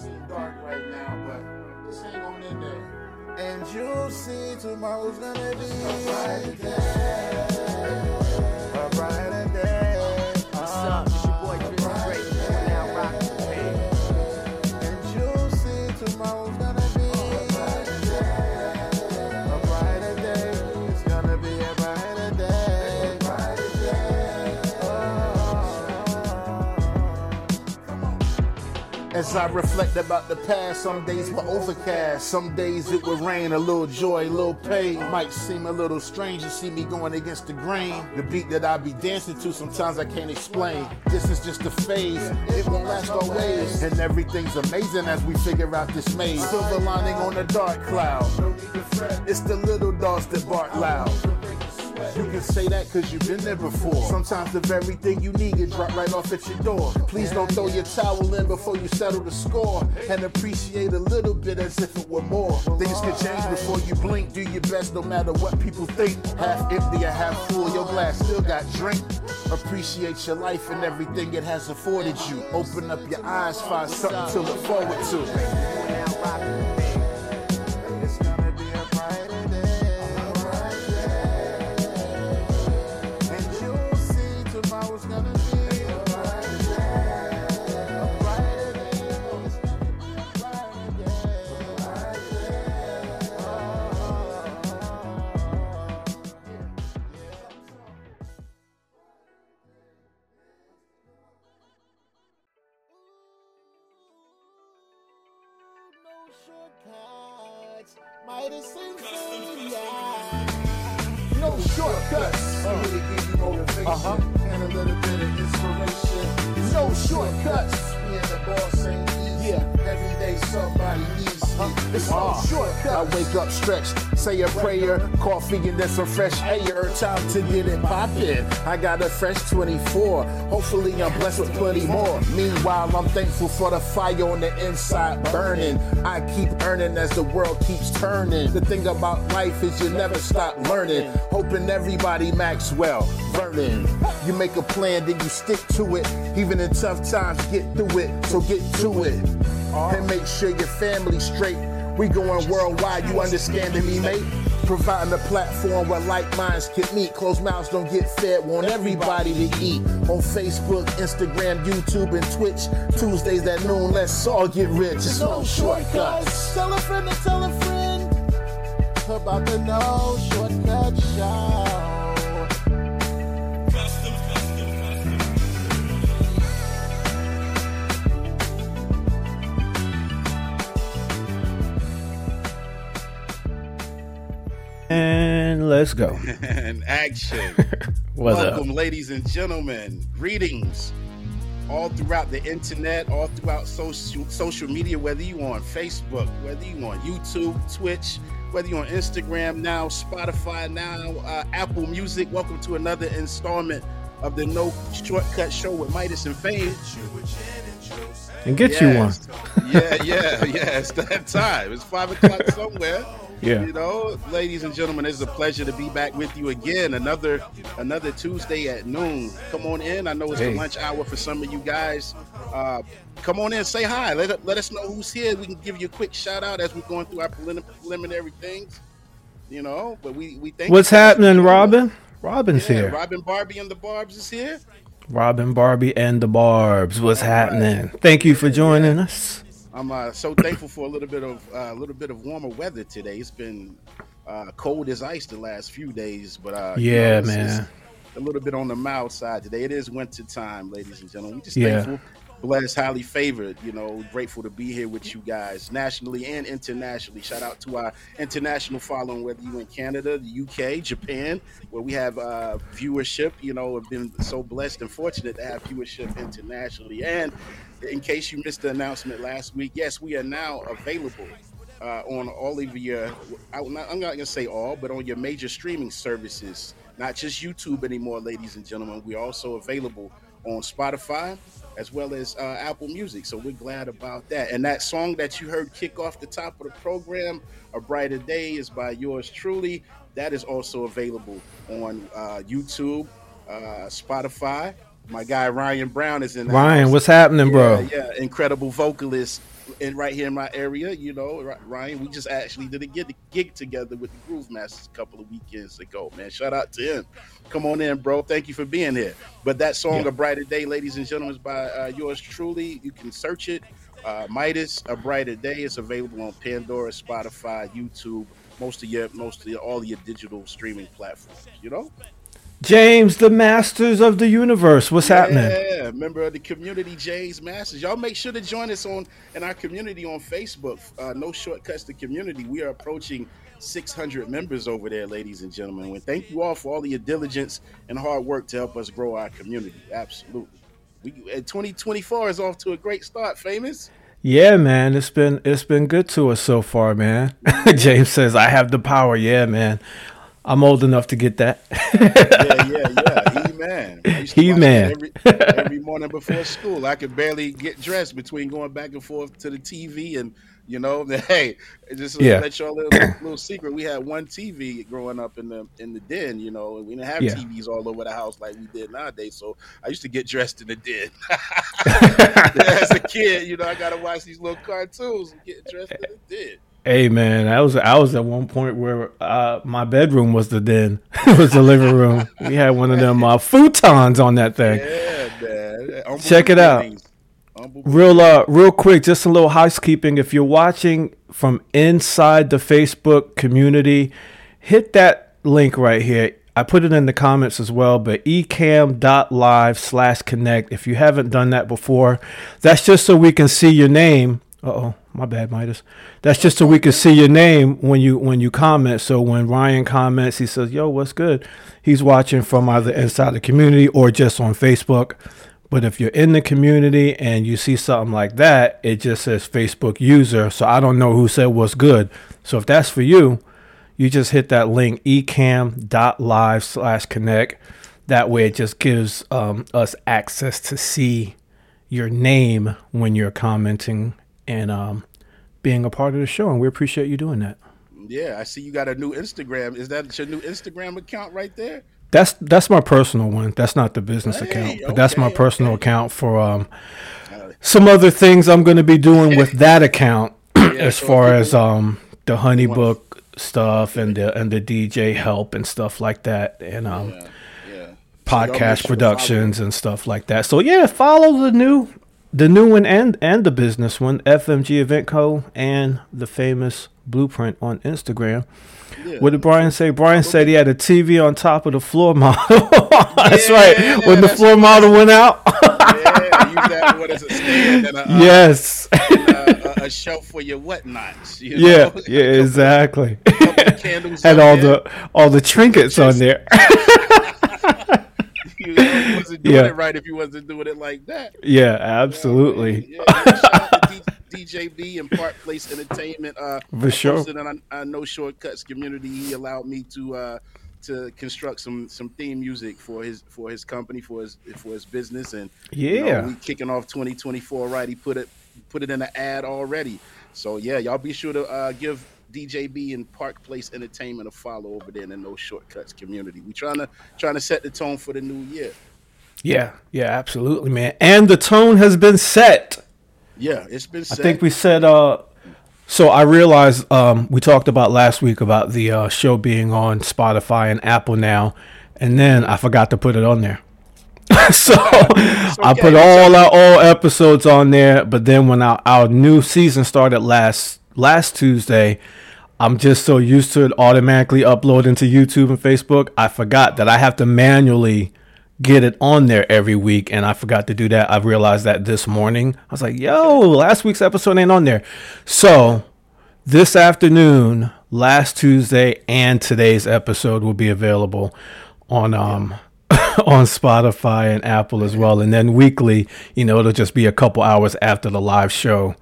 seem dark right now, but just hang on in there. And you'll see tomorrow's gonna be a brighter day. As I reflect about the past, some days were overcast, some days it would rain, a little joy, a little pain. Might seem a little strange to see me going against the grain. The beat that I be dancing to, sometimes I can't explain. This is just a phase, it won't last always. And everything's amazing as we figure out this maze. Silver lining on a dark cloud. It's the little dogs that bark loud. You can say that cause you've been there before. Sometimes the very thing you need get dropped right off at your door. Please don't throw your towel in before you settle the score. And appreciate a little bit as if it were more. Things can change before you blink. Do your best no matter what people think. Half empty or half full, your glass still got drink. Appreciate your life and everything it has afforded you. Open up your eyes, find something to look forward to. Somebody needs me. It's. I wake up stretched, say a prayer, coffee and then some fresh air. Time to get it poppin'. I got a fresh 24. Hopefully I'm blessed with plenty more. Meanwhile, I'm thankful for the fire on the inside burning. I keep earning as the world keeps turning. The thing about life is you never stop learning. Hoping everybody Maxwell, Vernon. You make a plan, then you stick to it. Even in tough times, get through it. So get to it. And make sure your family's straight. We going worldwide, you understanding me, mate? Providing a platform where like minds can meet. Closed mouths don't get fed, want everybody to eat. On Facebook, Instagram, YouTube, and Twitch. Tuesdays at noon, let's all get rich. No shortcuts. Tell a friend to tell a friend about the No Shortcut Show. And let's go. and action. Welcome, up? ladies and gentlemen. Greetings all throughout the internet, all throughout social social media, whether you on Facebook, whether you on YouTube, Twitch, whether you're on Instagram now, Spotify now, uh, Apple Music. Welcome to another installment of the No Shortcut Show with Midas and Fame. And get you one. Yeah, yeah, yeah. It's that time. It's five o'clock somewhere. Yeah. You know, ladies and gentlemen, it's a pleasure to be back with you again. Another another Tuesday at noon. Come on in. I know it's Hey. the lunch hour for some of you guys. Uh, come on in, say hi. Let, let us know who's here. We can give you a quick shout out as we're going through our prelim- preliminary things. You know, but we we thank What's happening, Robin? Robin's Yeah, here. Robin Barbie and the Barbs is here. Robin, Barbie, and the Barbs. What's happening? Thank you for joining us. I'm uh, so thankful for a little bit of uh, a little bit of warmer weather today. It's been uh, cold as ice the last few days, but uh, you Yeah, know, it's- man. it's a little bit on the mild side today. It is winter time, ladies and gentlemen. We just Yeah. thankful, blessed, highly favored. You know, grateful to be here with you guys nationally and internationally. Shout out to our international following, whether you in Canada, the UK, Japan, where we have uh, viewership. You know, have been so blessed and fortunate to have viewership internationally. And in case you missed the announcement last week, yes, we are now available uh, on all of your, I'm not, I'm not gonna say all, but on your major streaming services, not just YouTube anymore, ladies and gentlemen. We're also available on Spotify as well as uh, Apple Music. So we're glad about that. And that song that you heard kick off the top of the program, "A Brighter Day," is by yours truly. That is also available on uh, YouTube, uh, Spotify. My guy Ryan Brown is in. Ryan, house. what's happening, bro? Yeah, yeah, incredible vocalist and right here in my area, you know, Ryan, we just actually did a gig, gig together with the Groove Masters a couple of weekends ago. Man, shout out to him. Come on in, bro. Thank you for being here. But that song, Yeah. "A Brighter Day," ladies and gentlemen, is by uh, yours truly. You can search it. Uh, Midas, "A Brighter Day" is available on Pandora, Spotify, YouTube, most of your, most of your, all your digital streaming platforms. You know. James, the masters of the universe. What's happening? Yeah, member of the community, Jay's Masters. Y'all make sure to join us on in our community on Facebook. Uh, no shortcuts to community. We are approaching 600 members over there, ladies and gentlemen. And thank you all for all your diligence and hard work to help us grow our community. Absolutely. We, and 2024 is off to a great start. Famous. Yeah, man, it's been it's been good to us so far, man. James says I have the power. Yeah, man. I'm old enough to get that. yeah, yeah, yeah. He man. To watch He-Man. Every, every morning before school, I could barely get dressed between going back and forth to the TV and you know, hey, just to Yeah. let y'all a little, little secret. We had one TV growing up in the in the den, you know, and we didn't have Yeah. TVs all over the house like we did nowadays. So I used to get dressed in the den. As a kid, you know, I gotta watch these little cartoons and get dressed in the den. Hey, man, I was I was at one point where uh, my bedroom was the den. it was the living room. We had one of them uh, futons on that thing. Yeah, man. Check it out. Real uh real quick, just a little housekeeping. If you're watching from inside the Facebook community, hit that link right here. I put it in the comments as well, but ecam.live slash connect. If you haven't done that before, that's just so we can see your name. Uh oh, my bad, Midas. That's just so we can see your name when you when you comment. So when Ryan comments, he says, Yo, what's good? He's watching from either inside the community or just on Facebook. But if you're in the community and you see something like that, it just says Facebook user. So I don't know who said what's good. So if that's for you, you just hit that link ecam.live slash connect. That way it just gives um, us access to see your name when you're commenting and um, being a part of the show. And we appreciate you doing that. Yeah, I see you got a new Instagram. Is that your new Instagram account right there? That's that's my personal one. That's not the business Hey, account, but that's my personal okay. account for um, some other things I'm going to be doing with that account, as so far as um the HoneyBook stuff and the and the DJ help and stuff like that, and um Yeah, yeah. So podcast sure productions and stuff like that. So yeah, follow the new the new one and and the business one, FMG Event Co. and the famous Blueprint on Instagram. Yeah. What did Brian say? Brian said he had a TV on top of the floor model. that's right. Yeah, When the floor model went out. yeah, use that a stand and a, uh, yes. a, shelf for your whatnots. You yeah. know? Yeah. Exactly. Couple candles Had all there. the all the trinkets on there. You, you wasn't doing Yeah. it right if you wasn't doing it like that. yeah. Absolutely. Yeah, yeah, shout out to D- DJB and Park Place Entertainment. Uh, For sure. in our, our No Shortcuts community. He allowed me to uh, to construct some some theme music for his for his company for his for his business and you know, Yeah. we kicking off 2024 right. He put it put it in an ad already. So yeah, y'all be sure to uh, give DJB and Park Place Entertainment a follow over there in the No Shortcuts community. We trying to trying to set the tone for the new year. Yeah. Yeah. Absolutely, man. And the tone has been set. Yeah, it's been. Set. I think we said uh so I realized um we talked about last week about the uh show being on Spotify and Apple now and then I forgot to put it on there. so I put all our all episodes on there, but then when our, our new season started last last Tuesday, I'm just so used to it automatically uploading to YouTube and Facebook, I forgot that I have to manually get it on there every week and I forgot to do that. I realized that this morning. I was like, "Yo, last week's episode ain't on there." So, this afternoon, last Tuesday and today's episode will be available on um on Spotify and Apple as well. And then weekly, you know, it'll just be a couple hours after the live show.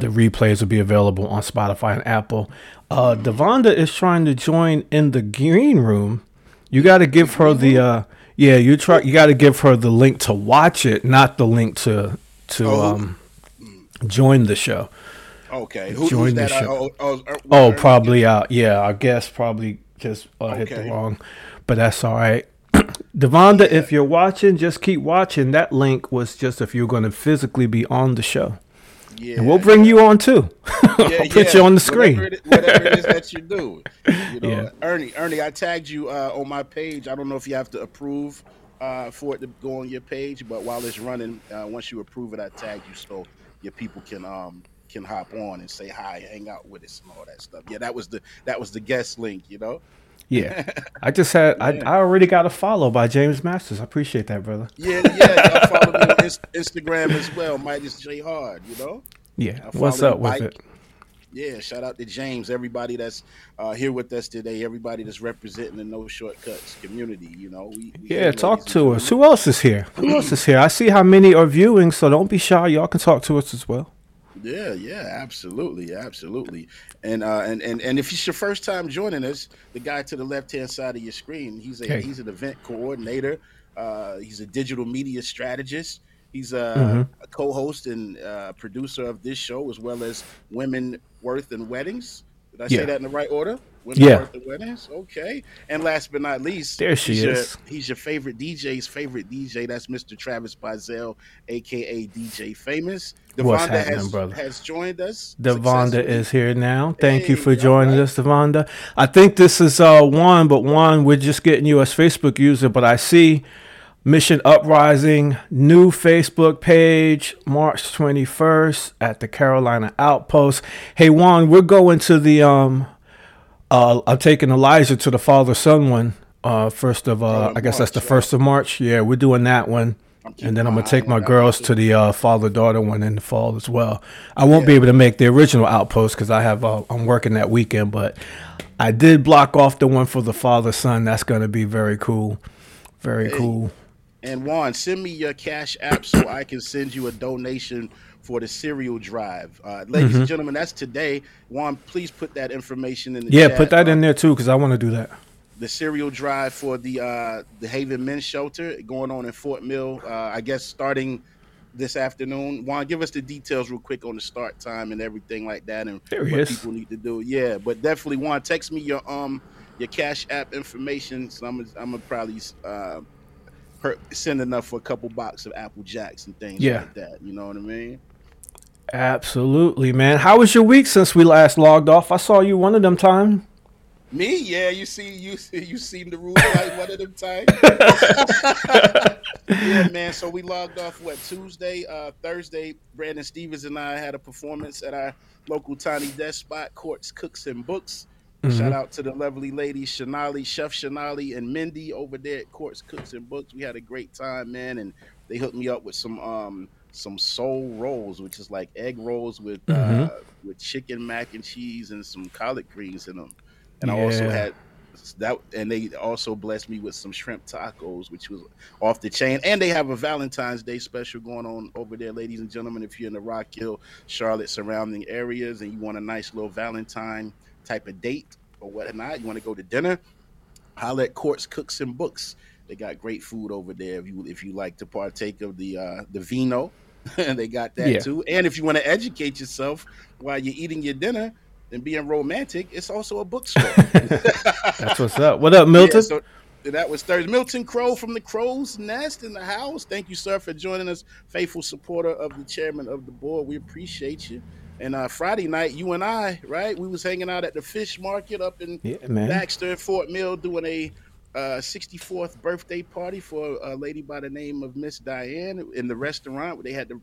The replays will be available on Spotify and Apple. Uh Devonda is trying to join in the green room. You got to give her the uh yeah, you try you got to give her the link to watch it, not the link to to Oh. um join the show. Okay, Who, Join who's the that? show. Oh, oh, oh, Oh, uh, probably uh yeah, I guess probably just uh, hit the wrong, but that's all right. Devonda, if you're watching, just keep watching. That link was just if you're going to physically be on the show. Yeah, and we'll bring you on too. I'll Yeah, put you on the screen. Whatever it, whatever it is that you're doing. You know, Yeah. Ernie, Ernie, I tagged you uh, on my page. I don't know if you have to approve uh, for it to go on your page, but while it's running, uh, once you approve it, I tag you so your people can um can hop on and say hi, hang out with us, and all that stuff. Yeah, that was the that was the guest link. You know. Yeah, I just had I, I already got a follow by James Masters. I appreciate that, brother. Yeah, yeah. Y'all follow me on Instagram as well, Midas J Hard. You know. Yeah, what's up with Mike. it? Yeah, shout out to James, everybody that's uh, here with us today, everybody that's representing the No Shortcuts community. You know, we, we Yeah, talk to us. Who else is here? Who else is here? I see how many are viewing, so don't be shy. Y'all can talk to us as well. Yeah, yeah, absolutely, absolutely. And uh, and and and if it's your first time joining us, the guy to the left hand side of your screen, he's a Hey. he's an event coordinator. Uh, he's a digital media strategist. He's a, Mm-hmm. a co-host and uh, producer of this show, as well as Women Worth and Weddings. Did I Yeah. say that in the right order? Women Yeah. Weddings. Okay. And last but not least, There she he's your- is. he's your favorite DJ's favorite DJ. That's Mr. Travis Bizel, aka DJ Famous. What's happening, has, brother? has joined us. Devonda is here now. Thank you for joining right. us, Devonda. I think this is uh one, but one we're just getting you as Facebook user. But I see Mission Uprising new Facebook page March twenty first at the Carolina Outpost. Hey Juan, we're going to the um uh I'm taking Elijah to the father son one. Uh, first of uh, I guess that's the first of March. Yeah, we're doing that one, and then I'm gonna take my girls to the uh, father daughter one in the fall as well. I won't be able to make the original outpost because I have uh, I'm working that weekend, but I did block off the one for the father son. That's gonna be very cool, very cool. And Juan, send me your cash app so I can send you a donation for the cereal drive. Uh, ladies Mm-hmm. and gentlemen, that's today. Juan, please put that information in the Yeah, chat. put that Uh, in there too because I want to do that. the cereal drive for the uh, the Haven Men's Shelter going on in Fort Mill. Uh, I guess starting this afternoon. Juan, give us the details real quick on the start time and everything like that, and There he what people need to do. Yeah, but definitely, Juan, text me your um your Cash App information. So I'm I'm gonna probably uh, send enough for a couple box of Apple Jacks and things Yeah. like that. You know what I mean? Absolutely, man. How was your week since we last logged off? I saw you one of them times. Me, yeah, you see, you see, you seen the rules like one of them times. yeah, man. So we logged off what Tuesday, uh, Thursday. Brandon Stevens and I had a performance at our local tiny desk spot, Courts, Cooks, and Books. Shout out to the lovely ladies, Shanali, Chef Shanali, and Mindy over there at Courts, Cooks, and Books. We had a great time, man, and they hooked me up with some um some soul rolls, which is like egg rolls with uh, with chicken mac and cheese and some collard greens in them. And I also had that, and they also blessed me with some shrimp tacos, which was off the chain. And they have a Valentine's Day special going on over there, ladies and gentlemen. If you're in the Rock Hill, Charlotte surrounding areas, and you want a nice little Valentine type of date or whatnot, you want to go to dinner, holla at Courts, Cooks, and Books. They got great food over there. If you if you like to partake of the uh, the vino, they got that Yeah. too. And if you want to educate yourself while you're eating your dinner and being romantic, it's also a bookstore. That's what's up. What up, Milton? Yeah, so that was Thursday. Milton Crow from the Crow's Nest in the house. Thank you, sir, for joining us. Faithful supporter of the chairman of the board. We appreciate you. And uh, Friday night, you and I, right? We was hanging out at the fish market up in Yeah. Baxter and Fort Mill doing a uh, 64th birthday party for a lady by the name of Miss Diane in the restaurant. They had the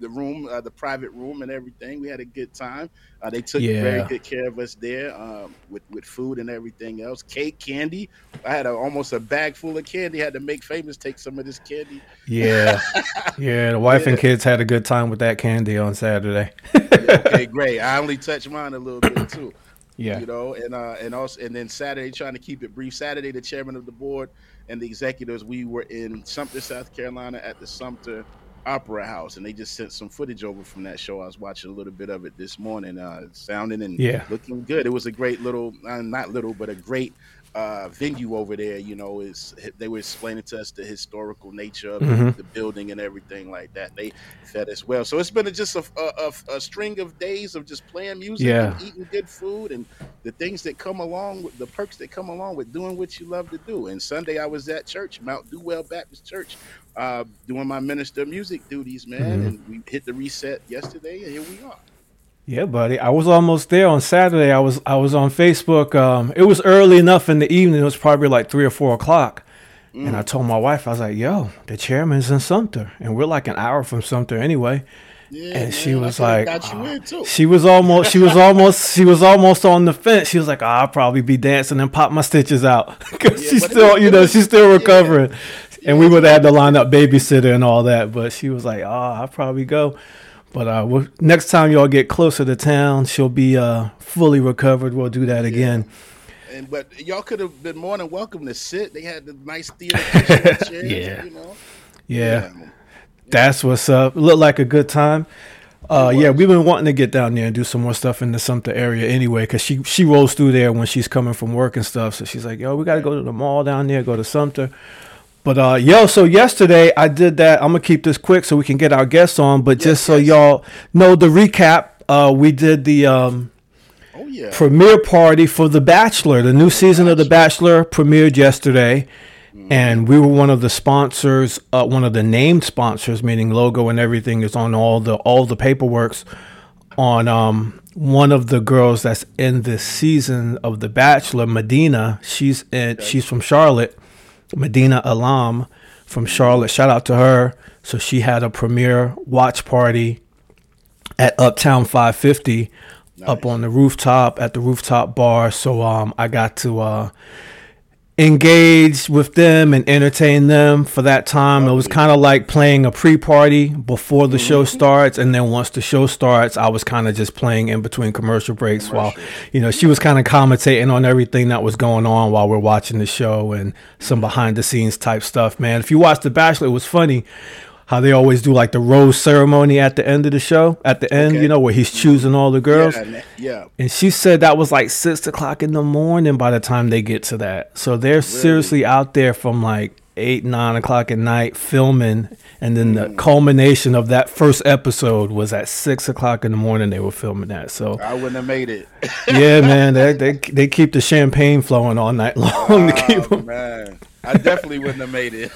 the room, uh, the private room, and everything. We had a good time. Uh, they took very good care of us there um, with with food and everything else. Cake, candy. I had a, almost a bag full of candy. Had to make famous take some of this candy. Yeah, yeah. The wife and kids had a good time with that candy on Saturday. okay, great. I only touched mine a little bit too. Yeah, you know, and uh, and also and then Saturday, trying to keep it brief. Saturday, the chairman of the board and the executives, we were in Sumter, South Carolina, at the Sumter Opera House, and they just sent some footage over from that show. I was watching a little bit of it this morning, uh, sounding and Yeah. looking good. It was a great little, uh, not little, but a great uh, venue over there. You know, is they were explaining to us the historical nature of Mhm. the building and everything like that. They fed us well, so it's been a, just a, a, a, a string of days of just playing music Yeah. and eating good food and the things that come along with the perks that come along with doing what you love to do. And Sunday I was at church, Mount Dewell Baptist Church, uh, doing my minister music duties, man. Mhm. And we hit the reset yesterday, and here we are. Yeah, buddy. I was almost there on Saturday. I was I was on Facebook. Um, it was early enough in the evening. It was probably like three or four o'clock. And I told my wife, I was like, "Yo, the chairman's in Sumter, and we're like an hour from Sumter anyway." Yeah, And she man, I was like, "Got you in too." She was almost, she was almost, she was almost on the fence. She was like, oh, "I'll probably be dancing and pop my stitches out because Yeah, she's still, you know, she's still yeah. Recovering." And we would have had to line up babysitter and all that, but she was like, "Oh, I'll probably go." But uh, we'll, next time y'all get closer to town, she'll be uh, fully recovered. We'll do that again. And but y'all could have been more than welcome to sit. They had the nice theater chairs, Yeah. you know. Yeah, that's what's up. Looked like a good time. Uh, yeah, we've been wanting to get down there and do some more stuff in the Sumter area anyway, because she she rolls through there when she's coming from work and stuff. So she's like, "Yo, we got to go to the mall down there, go to Sumter." But uh, yo, so yesterday I did that. I'm gonna keep this quick so we can get our guests on. But just so yes. y'all know the recap, uh, we did the um, Oh yeah. premiere party for The Bachelor. The new season of The Bachelor premiered yesterday, and we were one of the sponsors, uh, one of the named sponsors, meaning logo and everything is on all the all the paperwork's on um, one of the girls that's in this season of The Bachelor, Madina. She's in, she's from Charlotte, Madina Alam from Charlotte. Shout out to her. So she had a premiere watch party at Uptown 550 up on the rooftop at the rooftop bar. So um, I got to uh, engage with them and entertain them for that time. It was kind of like playing a pre-party before the show mm-hmm. starts, and then once the show starts, I was kind of just playing in between commercial breaks while you know she was kind of commentating on everything that was going on while we're watching the show and some behind the scenes type stuff. Man, if you watch The Bachelor, it was funny how they always do like the rose ceremony at the end of the show. At the end, Okay. you know, where he's choosing all the girls. Yeah, yeah. And she said that was like six o'clock in the morning by the time they get to that. So they're seriously out there from like eight, nine o'clock at night filming. And then Mm. the culmination of that first episode was at six o'clock in the morning. They were filming that. So I wouldn't have made it. yeah, man, they, they they keep the champagne flowing all night long to keep Oh, them. man, I definitely wouldn't have made it.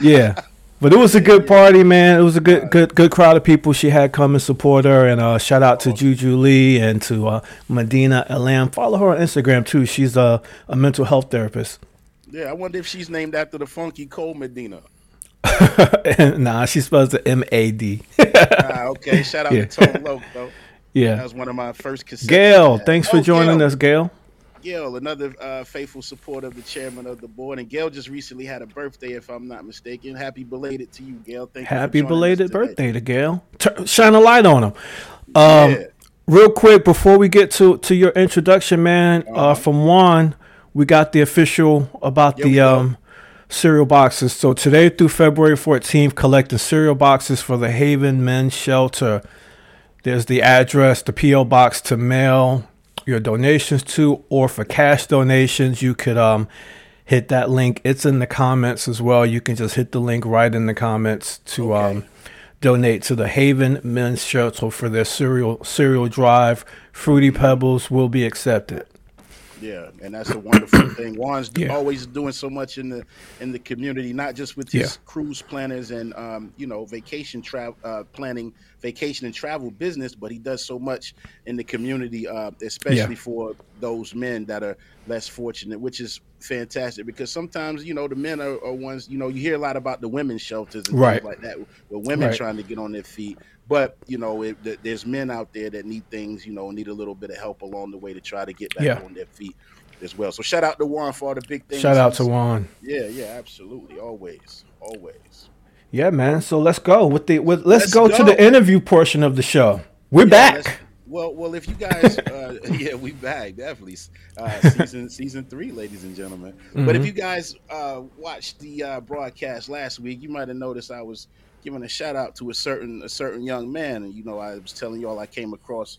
Yeah. But it was a good party, man. It was a good, good, good crowd of people she had come and support her. And uh, shout out to Juju Lee and to uh, Madina Alam. Follow her on Instagram too. She's a, a mental health therapist. yeah, I wonder if she's named after the funky Cold Medina. nah, she spells it M A D. Ah, okay, shout out Yeah. to Tone Loc though. Yeah, that was one of my first. Gail, thanks for Oh, joining Gail. us, Gail. Gail, another uh, faithful supporter of the chairman of the board, and Gail just recently had a birthday, if I'm not mistaken. Happy belated to you, Gail. Thank you. Happy us belated birthday to Gail. Tur shine a light on him. Um, Yeah. Real quick, before we get to, to your introduction, man, uh Uh-huh. from Juan, we got the official about we the um, cereal boxes. So today through February 14th, collecting cereal boxes for the Haven Men's Shelter. There's the address, the P.O. box to mail your donations to, or for cash donations, you could um, hit that link. It's in the comments as well. You can just hit the link right in the comments to Okay. um, donate to the Haven Men's Shelter for their cereal cereal drive. Fruity Pebbles will be accepted. Yeah, and that's a wonderful thing. Juan's Yeah. always doing so much in the in the community, not just with his Yeah. cruise planners and um, you know vacation travel uh, planning, vacation and travel business, but he does so much in the community, uh, especially for those men that are less fortunate, which is fantastic. Because sometimes you know the men are, are ones you know you hear a lot about the women's shelters and Right. things like that, with women Right. trying to get on their feet. But you know, it, th- there's men out there that need things, you know, need a little bit of help along the way to try to get back Yeah. on their feet as well. So shout out to Warren for all the big things. Shout out to Juan. Yeah, yeah, absolutely, always, always. Yeah, man. So let's go with the with, let's, Let's go, to the interview portion of the show. We're Yeah, back. Well, well, if you guys, uh, yeah, we back definitely. Uh, season season three, ladies and gentlemen. But if Mhm. you guys uh, watched the uh, broadcast last week, you might have noticed I was giving a shout out to a certain a certain young man, and you know I was telling y'all I came across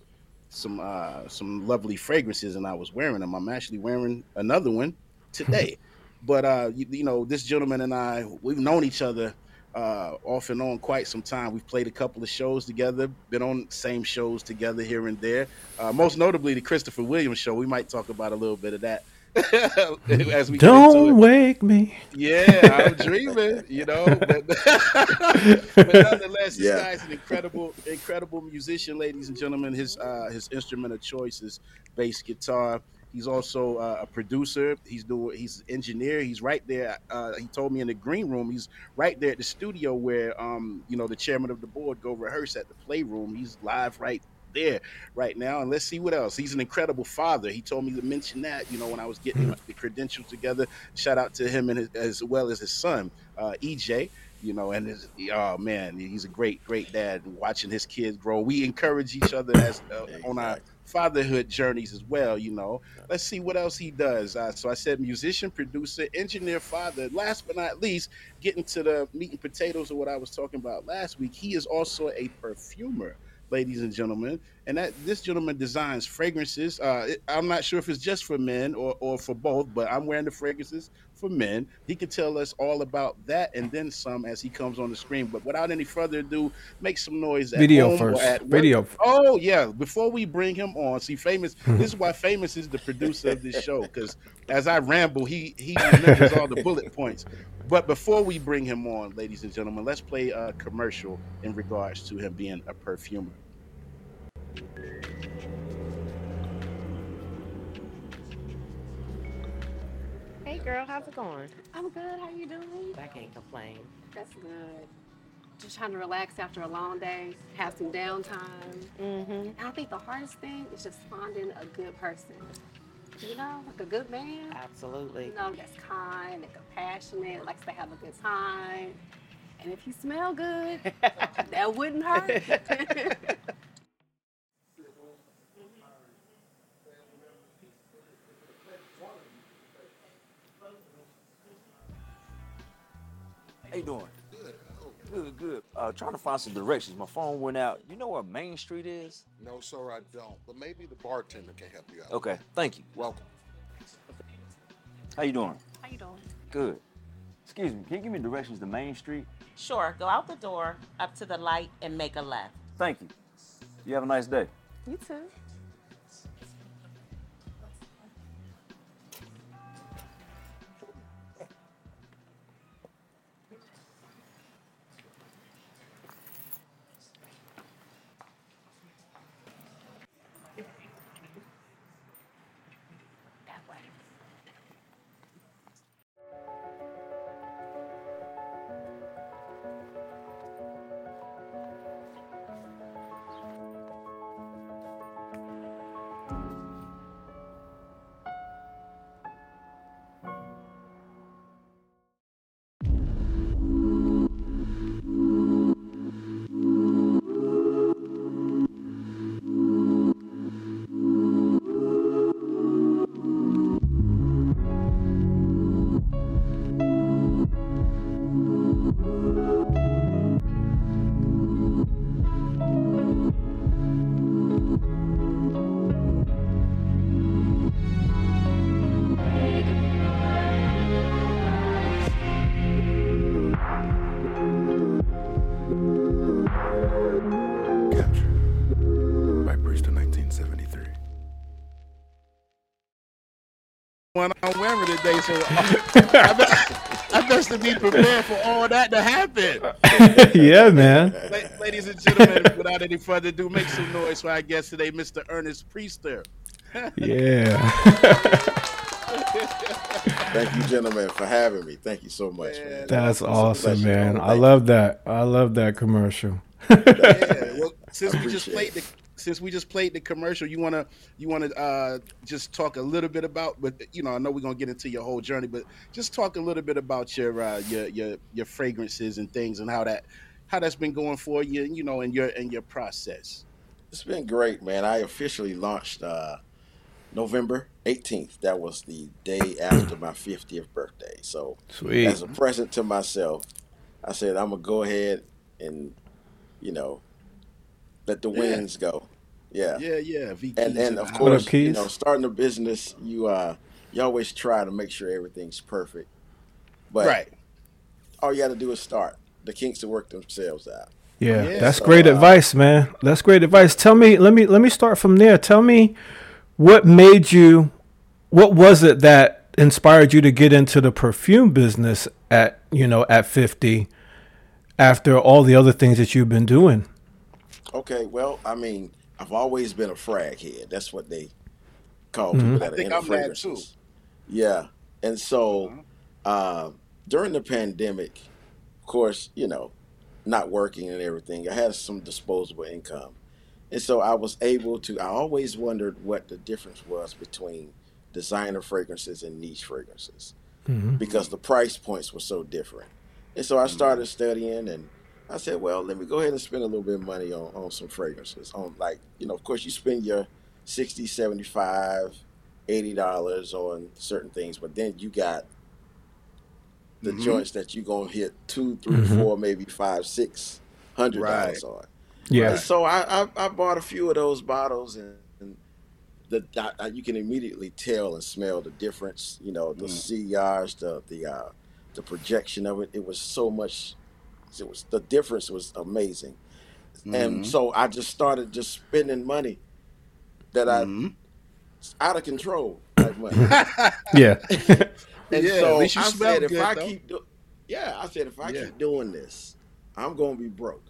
some uh, some lovely fragrances, and I was wearing them. I'm actually wearing another one today. But uh, you, you know, this gentleman and I, we've known each other uh, off and on quite some time. We've played a couple of shows together, been on same shows together here and there. Uh, most notably, the Christopher Williams show. We might talk about a little bit of that as we Don't into it. wake me. Yeah, I'm dreaming, you know. But, but nonetheless, this guy's an incredible, incredible musician, ladies and gentlemen. His uh, his instrument of choice is bass guitar. He's also uh, a producer. He's doing. He's an engineer. He's right there. Uh, he told me in the green room. He's right there at the studio where, um, you know, the chairman of the board go rehearse at the playroom. He's live right there right now. And let's see what else. He's an incredible father. He told me to mention that. You know, when I was getting the credentials together. Shout out to him and his, as well as his son, uh, EJ. You know, and his, oh man, he's a great, great dad. Watching his kids grow, we encourage each other as uh, on our fatherhood journeys as well. You know, let's see what else he does. Uh, so I said, musician, producer, engineer, father. Last but not least, getting to the meat and potatoes of what I was talking about last week. He is also a perfumer ladies and gentlemen. And that this gentleman designs fragrances. Uh, it- I'm not sure if it's just for men or, or for both, but I'm wearing the fragrances for men. He can tell us all about that and then some as he comes on the screen. But without any further ado, make some noise at Video first. or at. Video. Oh yeah, before we bring him on, see, famous. this is why famous is the producer of this show because as I ramble, he he remembers all the bullet points. But before we bring him on, ladies and gentlemen, let's play a commercial in regards to him being a perfumer. Girl, how's it going? I'm good. How you doing? I can't complain. That's good. Just trying to relax after a long day, have some downtime. Mm-hmm. And I think the hardest thing is just finding a good person. You know, like a good man. Absolutely. You know, that's kind and compassionate, likes to have a good time. And if you smell good, that wouldn't hurt. How you doing? Good, good. Uh, trying to find some directions. My phone went out. You know where Main Street is? No, sir, I don't. But maybe the bartender can help you out. Okay, thank you. Welcome. How you doing? How you doing? Good. Excuse me, can you give me directions to Main Street? Sure, go out the door, up to the light, and make a left. Thank you. You have a nice day. You too. One I'm wearing today, so I best, I best to be prepared for all that to happen. yeah, man. La- Ladies and gentlemen, without any further ado, make some noise for our guest today, Mr. Ernest Priester. Yeah. Thank you, gentlemen, for having me. Thank you so much, man. That's It's awesome, man. I love that. I love that commercial. Yeah, well, since we just played the since we just played the commercial, you wanna you wanna uh, just talk a little bit about, but you know, I know we're gonna get into your whole journey, but just talk a little bit about your uh, your your your fragrances and things and how that how that's been going for you, you know, in your in your process. It's been great, man. I officially launched uh, November 18th. That was the day after my 50th birthday. So, Sweet. as a present to myself, I said I'm gonna go ahead and, you know, let the Yeah. winds go. Yeah. Yeah, yeah. V And Keys in and the of house. What up, course, you know, starting a business, you uh, you always try to make sure everything's perfect. But right. all you got to do is start. The kinks will work themselves out. Yeah, Yeah, that's so, great uh, advice, man. That's great advice. Tell me, let me let me start from there. Tell me what made you what was it that inspired you to get into the perfume business at, you know, at 50 after all the other things that you've been doing? Okay, well, I mean, I've always been a frag head. That's what they call mm-hmm. people that I are think into I'm that too. fragrances. Yeah, and so mm-hmm. uh, during the pandemic, of course, you know, not working and everything, I had some disposable income, and so I was able to. I always wondered what the difference was between designer fragrances and niche fragrances mm-hmm. because the price points were so different. And so I started studying and I said, well, let me go ahead and spend a little bit of money on, on some fragrances. On like, you know, of course you spend your 60, 75, 80 dollars on certain things, but then you got the Mhm. joints that you're gonna hit two, three, four, maybe five, six hundred dollars on. Yeah. And so I, I I bought a few of those bottles and, and the I, I- you can immediately tell and smell the difference. You know the sillage, the the uh, the projection of it. It was so much. It was the difference was amazing, and so I just started just spending money that I Mhm. out of control like money. Yeah. And Yeah, at so least you I smell said, if good, I though. keep do- yeah, I said if I Yeah. keep doing this, I'm gonna be broke.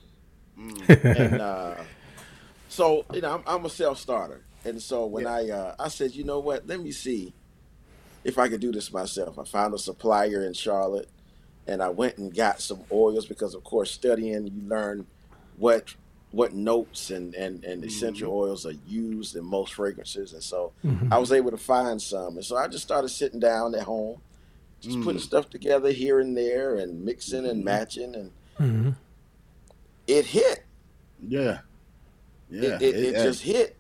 Mm. and uh, so you know, I'm, I'm a self starter, and so when I uh, I said, you know what, let me see if I could do this myself. I found a supplier in Charlotte, and I went and got some oils because, of course, studying you learn what what notes and and, and essential Mm-hmm. oils are used in most fragrances, and so I was able to find some, and so I just started sitting down at home, just putting Mm. stuff together here and there, and mixing and Mhm. matching, and hmm it hit. Yeah. Yeah. it, it, it yeah. just hit.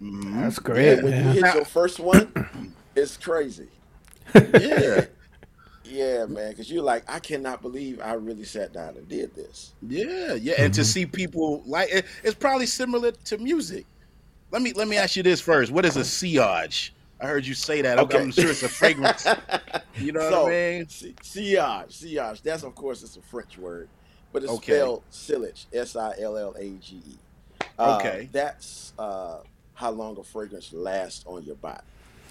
That's great. when you hit your first one, it's crazy. Yeah. Yeah, man, because you're like, I cannot believe I really sat down and did this. Yeah, yeah, and to see people like it, it's probably similar to music. Let me let me ask you this first: What is a sillage? I heard you say that. I'm- I'm sure it's a fragrance. You know what I mean? si- Sillage, sillage. That's of course it's a French word, but it's Okay. spelled sillage, S I L L A G E. Uh, Okay. That's uh, how long a fragrance lasts on your body.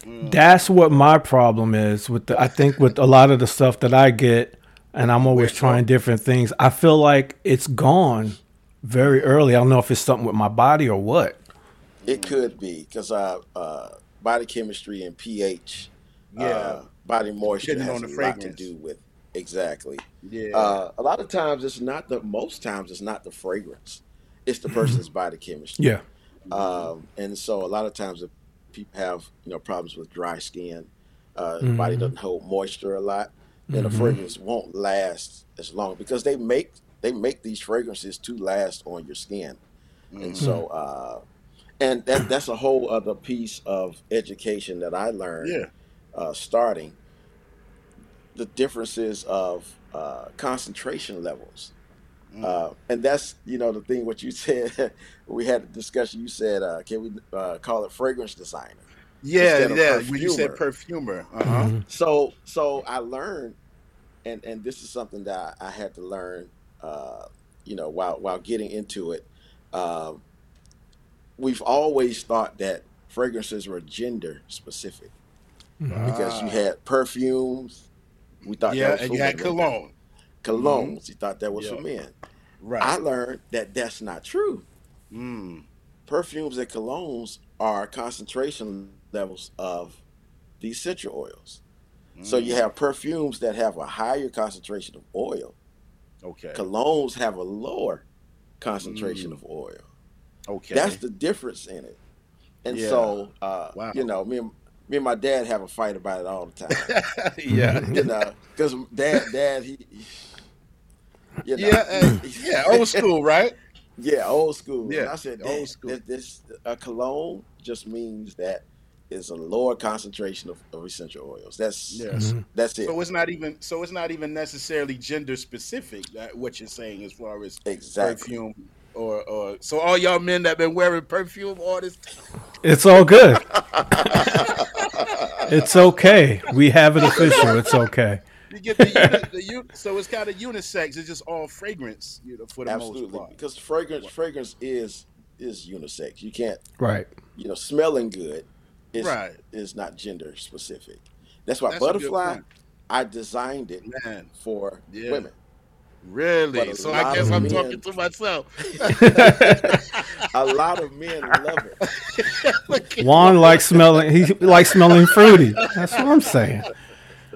That's what my problem is with the I think with a lot of the stuff that I get and I'm always trying different things. I feel like it's gone very early. I don't know if it's something with my body or what. It could be because uh, uh, body chemistry and pH, Yeah. uh, body moisture Depending has on a the lot to do with exactly. Yeah. Uh, a lot of times it's not the most times it's not the fragrance, it's the person's body chemistry. Yeah. Um, and so a lot of times if people have you know problems with dry skin, uh, the body doesn't hold moisture a lot, then the fragrance won't last as long because they make they make these fragrances to last on your skin, and so uh, and that that's a whole other piece of education that I learned yeah. uh, starting the differences of uh, concentration levels. Uh, and that's you know the thing what you said we had a discussion you said uh, can we uh, call it fragrance designer Yeah, yeah. When you said perfumer, uh huh. so so I learned and and this is something that I, I had to learn uh, you know while while getting into it um, we've always thought that fragrances were gender specific because you had perfumes we thought Ah. Yeah, that was and you had women. cologne. Colognes you thought that was Yeah. for men Right. I learned that that's not true. mm. Perfumes and colognes are concentration levels of the essential oils. So Mm. you have perfumes that have a higher concentration of oil. Okay. Colognes have a lower concentration Mm. of oil. Okay. That's the difference in it. And Yeah. so, uh, Wow. you know, me and me and my dad have a fight about it all the time. yeah. you know, because dad, dad, he, he- you know, Yeah. uh, yeah. Old school, right? Yeah, old school. And Yeah, I said, old old school. school. This, this a cologne just means that it's a lower concentration of, of essential oils. That's Yes. that's it. So it's not even so it's not even necessarily gender specific. That what you're saying as far as Exactly. perfume or or so all y'all men that been wearing perfume all this. It's all good. It's okay. We have it official. It's okay. You get the, uni, the u- so it's kind of unisex. It's just all fragrance, you know, for the most Absolutely, part. because fragrance fragrance is is unisex. You can't Right. you know smelling good is Right. is not gender specific. That's why That's butterfly. I designed it Man, for Yeah. women. really? So I guess I'm men- talking to myself. A lot of men love it. Juan likes smelling. He likes smelling fruity. That's what I'm saying.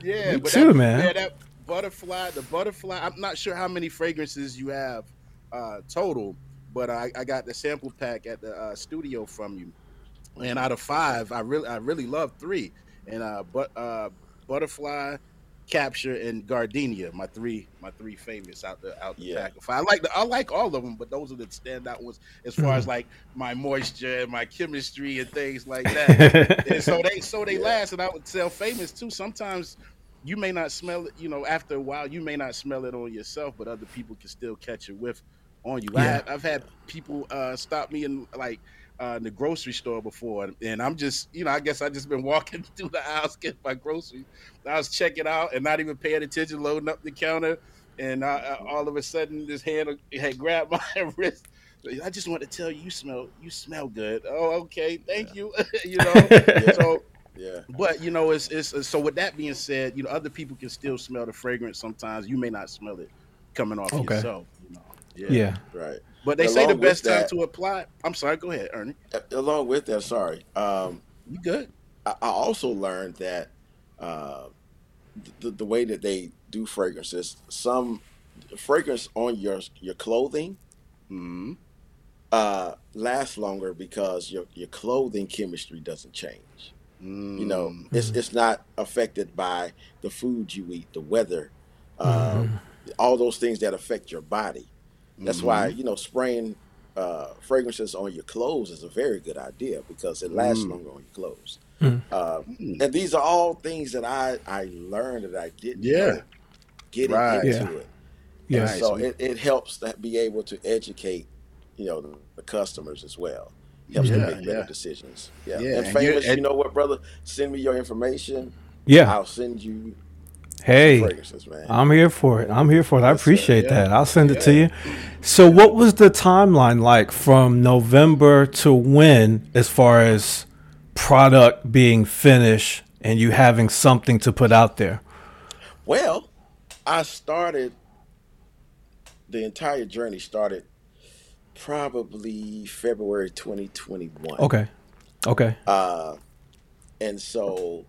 Yeah, Me but too, that, man. Yeah, that butterfly, the butterfly. I'm not sure how many fragrances you have uh, total, but I, I got the sample pack at the uh, studio from you, and out of five, I really, I really love three, and uh, but uh, butterfly, capture, and gardenia, my three, my three favorites out the out the Yeah. pack of five. I like the, I like all of them, but those are the standout ones as far Mm-hmm. as like my moisture and my chemistry and things like that and so they so they Yeah. last and i would tell famous too sometimes you may not smell it you know after a while you may not smell it on yourself but other people can still catch a whiff on you I Yeah. have, i've had people uh stop me and like uh, in the grocery store before and i'm just you know i guess i just been walking through the aisles getting my groceries i was checking out and not even paying attention loading up the counter and uh, uh, all of a sudden this hand had grabbed my wrist I just want to tell you, you smell, you smell good. Oh, okay, thank you. you know, so Yeah. but you know, it's, it's so. With that being said, you know, other people can still smell the fragrance. Sometimes you may not smell it coming off Okay. yourself. You know, yeah. Yeah. Right. But they say the Along with best time that- to apply. I'm sorry. Go ahead, Ernie. Along with that, sorry. Um, You good? I, I also learned that uh, the, the way that they do fragrances, some fragrance on your your clothing hmm uh, lasts longer because your your clothing chemistry doesn't change. You know, Mm. it's it's not affected by the food you eat, the weather, um, Mm-hmm. all those things that affect your body. That's why Mm-hmm. you know spraying uh, fragrances on your clothes is a very good idea because it lasts Mm. longer on your clothes. Mm. Uh, and these are all things that I I learned that I didn't Yeah. get Right. into Yeah. it. Yeah. And so it, it helps to be able to educate, you know, the, the customers as well. Helps to Yeah, make better yeah. decisions. Yeah. Yeah, And and you- famous, you know what, brother? Send me your information. Yeah. I'll send you Hey. fragrances, man. I'm here for it. I'm here for it. I appreciate Yeah. that. I'll send it to you. So, what was the timeline like from November to when, as far as product being finished and you having something to put out there? Well, I started the entire journey started probably February 2021. Okay. Okay. Uh, and so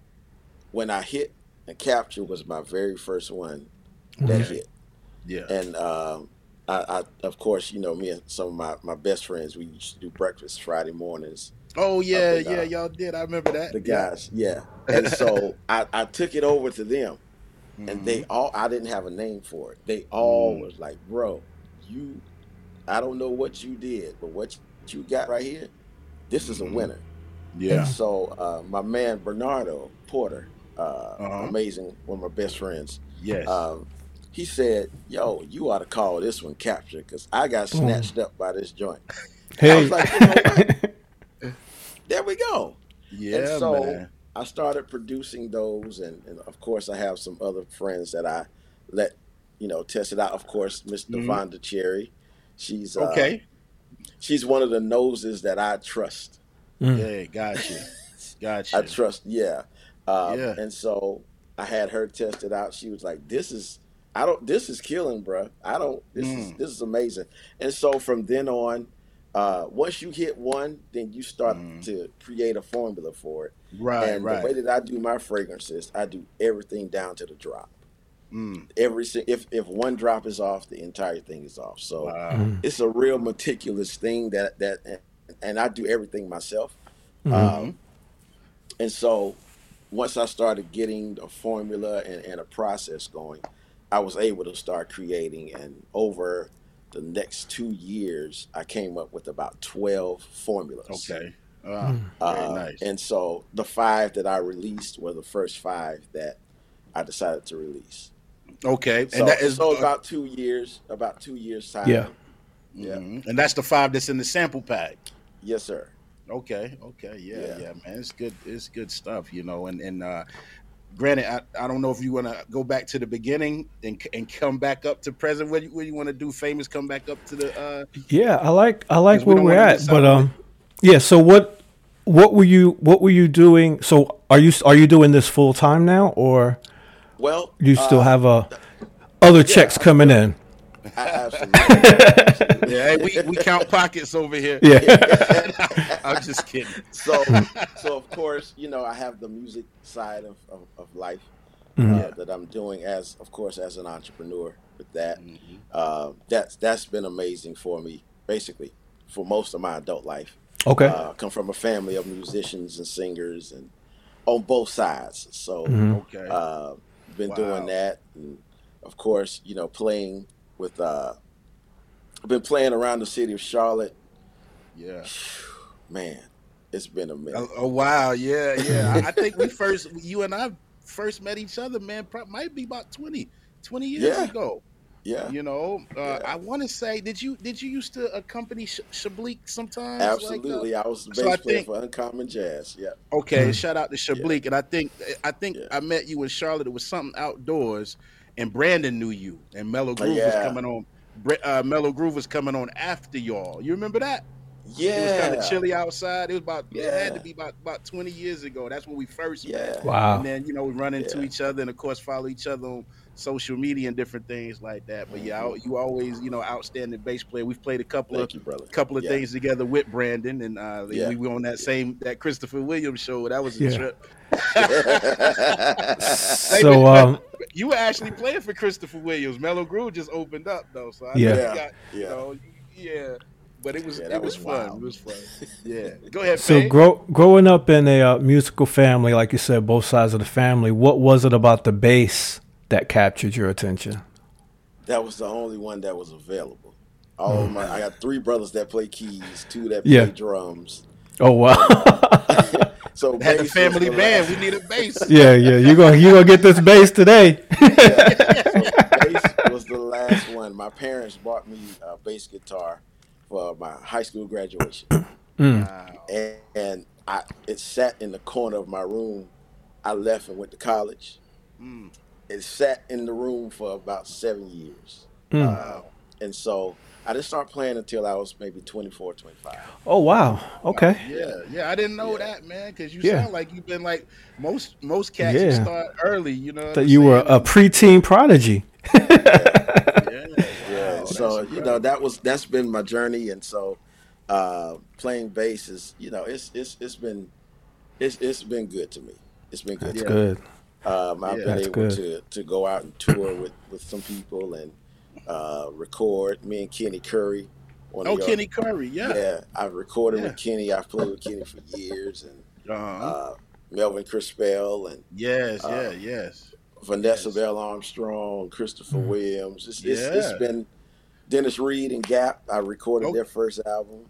when I hit and capture was my very first one that Okay. hit. Yeah. And um, I, I, of course, you know, me and some of my, my best friends, we used to do breakfast Friday mornings. Oh yeah, in, uh, yeah, y'all did. I remember that. The guys, yeah. And so I, I took it over to them, and Mm-hmm. they all, I didn't have a name for it. They all Mm. was like, bro, you, I don't know what you did, but what you got right here, this is a Mhm. winner. Yeah. And so uh, my man Bernardo Porter, uh, Uh-huh. amazing, one of my best friends, Yes. um, he said, "Yo, you ought to call this one capture because I got Boom. snatched up by this joint." I Hey. was like, you know what? There we go. yeah, and so man. I started producing those, and, and of course, I have some other friends that I let you know test it out. Of course, Miss Mhm. Devonda Cherry, she's uh, Okay. She's one of the noses that I trust. Mm. Yeah, gotcha. Gotcha. I trust, yeah. Um, Yeah. And so I had her test it out. She was like, "This is, I don't, this is killing, bruh. I don't, this is, Mm. this is amazing." And so from then on, uh, once you hit one, then you start Mhm. to create a formula for it. right, and right. the way that I do my fragrances, I do everything down to the drop. Mm. Every if if one drop is off, the entire thing is off. So Wow. Mm. it's a real meticulous thing that that and, and I do everything myself. Mhm. Um, and so once I started getting the formula and, and a process going, I was able to start creating. And over the next two years, I came up with about 12 formulas. Okay. Wow. Very Uh, nice. And so the five that I released were the first five that I decided to release. Okay. So, and that is so about two years, about two years time. Yeah. Yeah. Mhm. And that's the five that's in the sample pack. Yes, sir. Okay, okay, yeah, Yeah. yeah, man, it's good, it's good stuff, you know. And and uh, granted, I, I don't know if you want to go back to the beginning and and come back up to present. What you, what you want to do? Famous, come back up to the. Uh, Yeah, I like I like where don't we're at, but um, yeah. So what what were you what were you doing? So are you are you doing this full time now, or Well, you still uh, have a other checks coming in? I, absolutely. yeah, hey, we we count pockets over here. Yeah. I'm just kidding. so so of course you know i have the music side of, of, of life Mhm. uh, that i'm doing as of course as an entrepreneur with that Mm-hmm. uh, that's that's been amazing for me basically for most of my adult life Okay. uh, come from a family of musicians and singers and on both sides so Mhm. Okay. uh, been Wow. doing that and of course you know playing with uh i've been playing around the city of charlotte Yeah. man it's been a minute Oh, oh, wow. Yeah, yeah. I, I think we first, you and I first met each other, man. Pro- might be about 20, 20 years Yeah. ago. yeah You know, uh, Yeah. I want to say, did you did you used to accompany Sh- Shablik sometimes? Absolutely, Like, uh, I was the bass I player think- for Uncommon Jazz. Yeah, okay, shout out to Shablik, and I think I think Yeah. I met you in Charlotte. It was something outdoors, and Brandon knew you, and Mellow Groove was yeah. coming on. Uh, Mellow Groove was coming on after y'all. You remember that? yeah, It was kind of chilly outside. It was about it had to be about about twenty years ago. That's when we first Yeah. met. Wow. And then you know we run into Yeah. each other, and of course follow each other on social media and different things like that. But yeah, Mhm. you always you know outstanding bass player. We've played a couple Thank of you, brother. couple of Yeah. things together with Brandon, and uh, Yeah. we were on that same that Christopher Williams show. That was a Yeah. trip. So um, You were actually playing for Christopher Williams. Mellow Groove just opened up though, so I Yeah. know you Yeah. you Yeah. know yeah. But it was Yeah, it was, was fun. It was fun. Yeah. Go ahead. so Faye. grow, growing up in a uh, musical family, like you said, both sides of the family. What was it about the bass that captured your attention? that was the only one that was available. All of my, I got three brothers that play keys, two that play Yeah. drums. Oh wow. So had the family band. last- We need a bass. yeah, yeah. You gonna you gonna get this bass today? So bass was the last one. My parents bought me a bass guitar for my high school graduation. Mm. Wow. and, and I it sat in the corner of my room. I left and went to college. Mm. It sat in the room for about seven years, Mm. uh, and so I didn't start playing until I was maybe 24, 25. Oh wow. Okay. Yeah, yeah, I didn't know Yeah. that, man. Because you Yeah. sound like you've been like most most cats. Yeah. start early, you know. That I'm you were saying? a preteen prodigy. yeah, Yeah, wow, so that's you know that was that's been my journey, and so uh, playing bass is you know it's it's it's been it's it's been good to me. It's been good. That's to Yeah. good. Me. Um, I've Yeah. been able good. to to go out and tour with with some people and uh, record. Me and Kenny Curry. One Oh, of your- Kenny Curry, yeah. Yeah, I've recorded Yeah. with Kenny. I've played with Kenny for years, and Uh-huh. uh, Melvin Crispell and yes, uh, yeah, yes. Vanessa Yes. Bell Armstrong, Christopher Mm-hmm. Williams. It's, it's, Yeah. it's been Dennis Reed and Gap. I recorded Oh. their first album.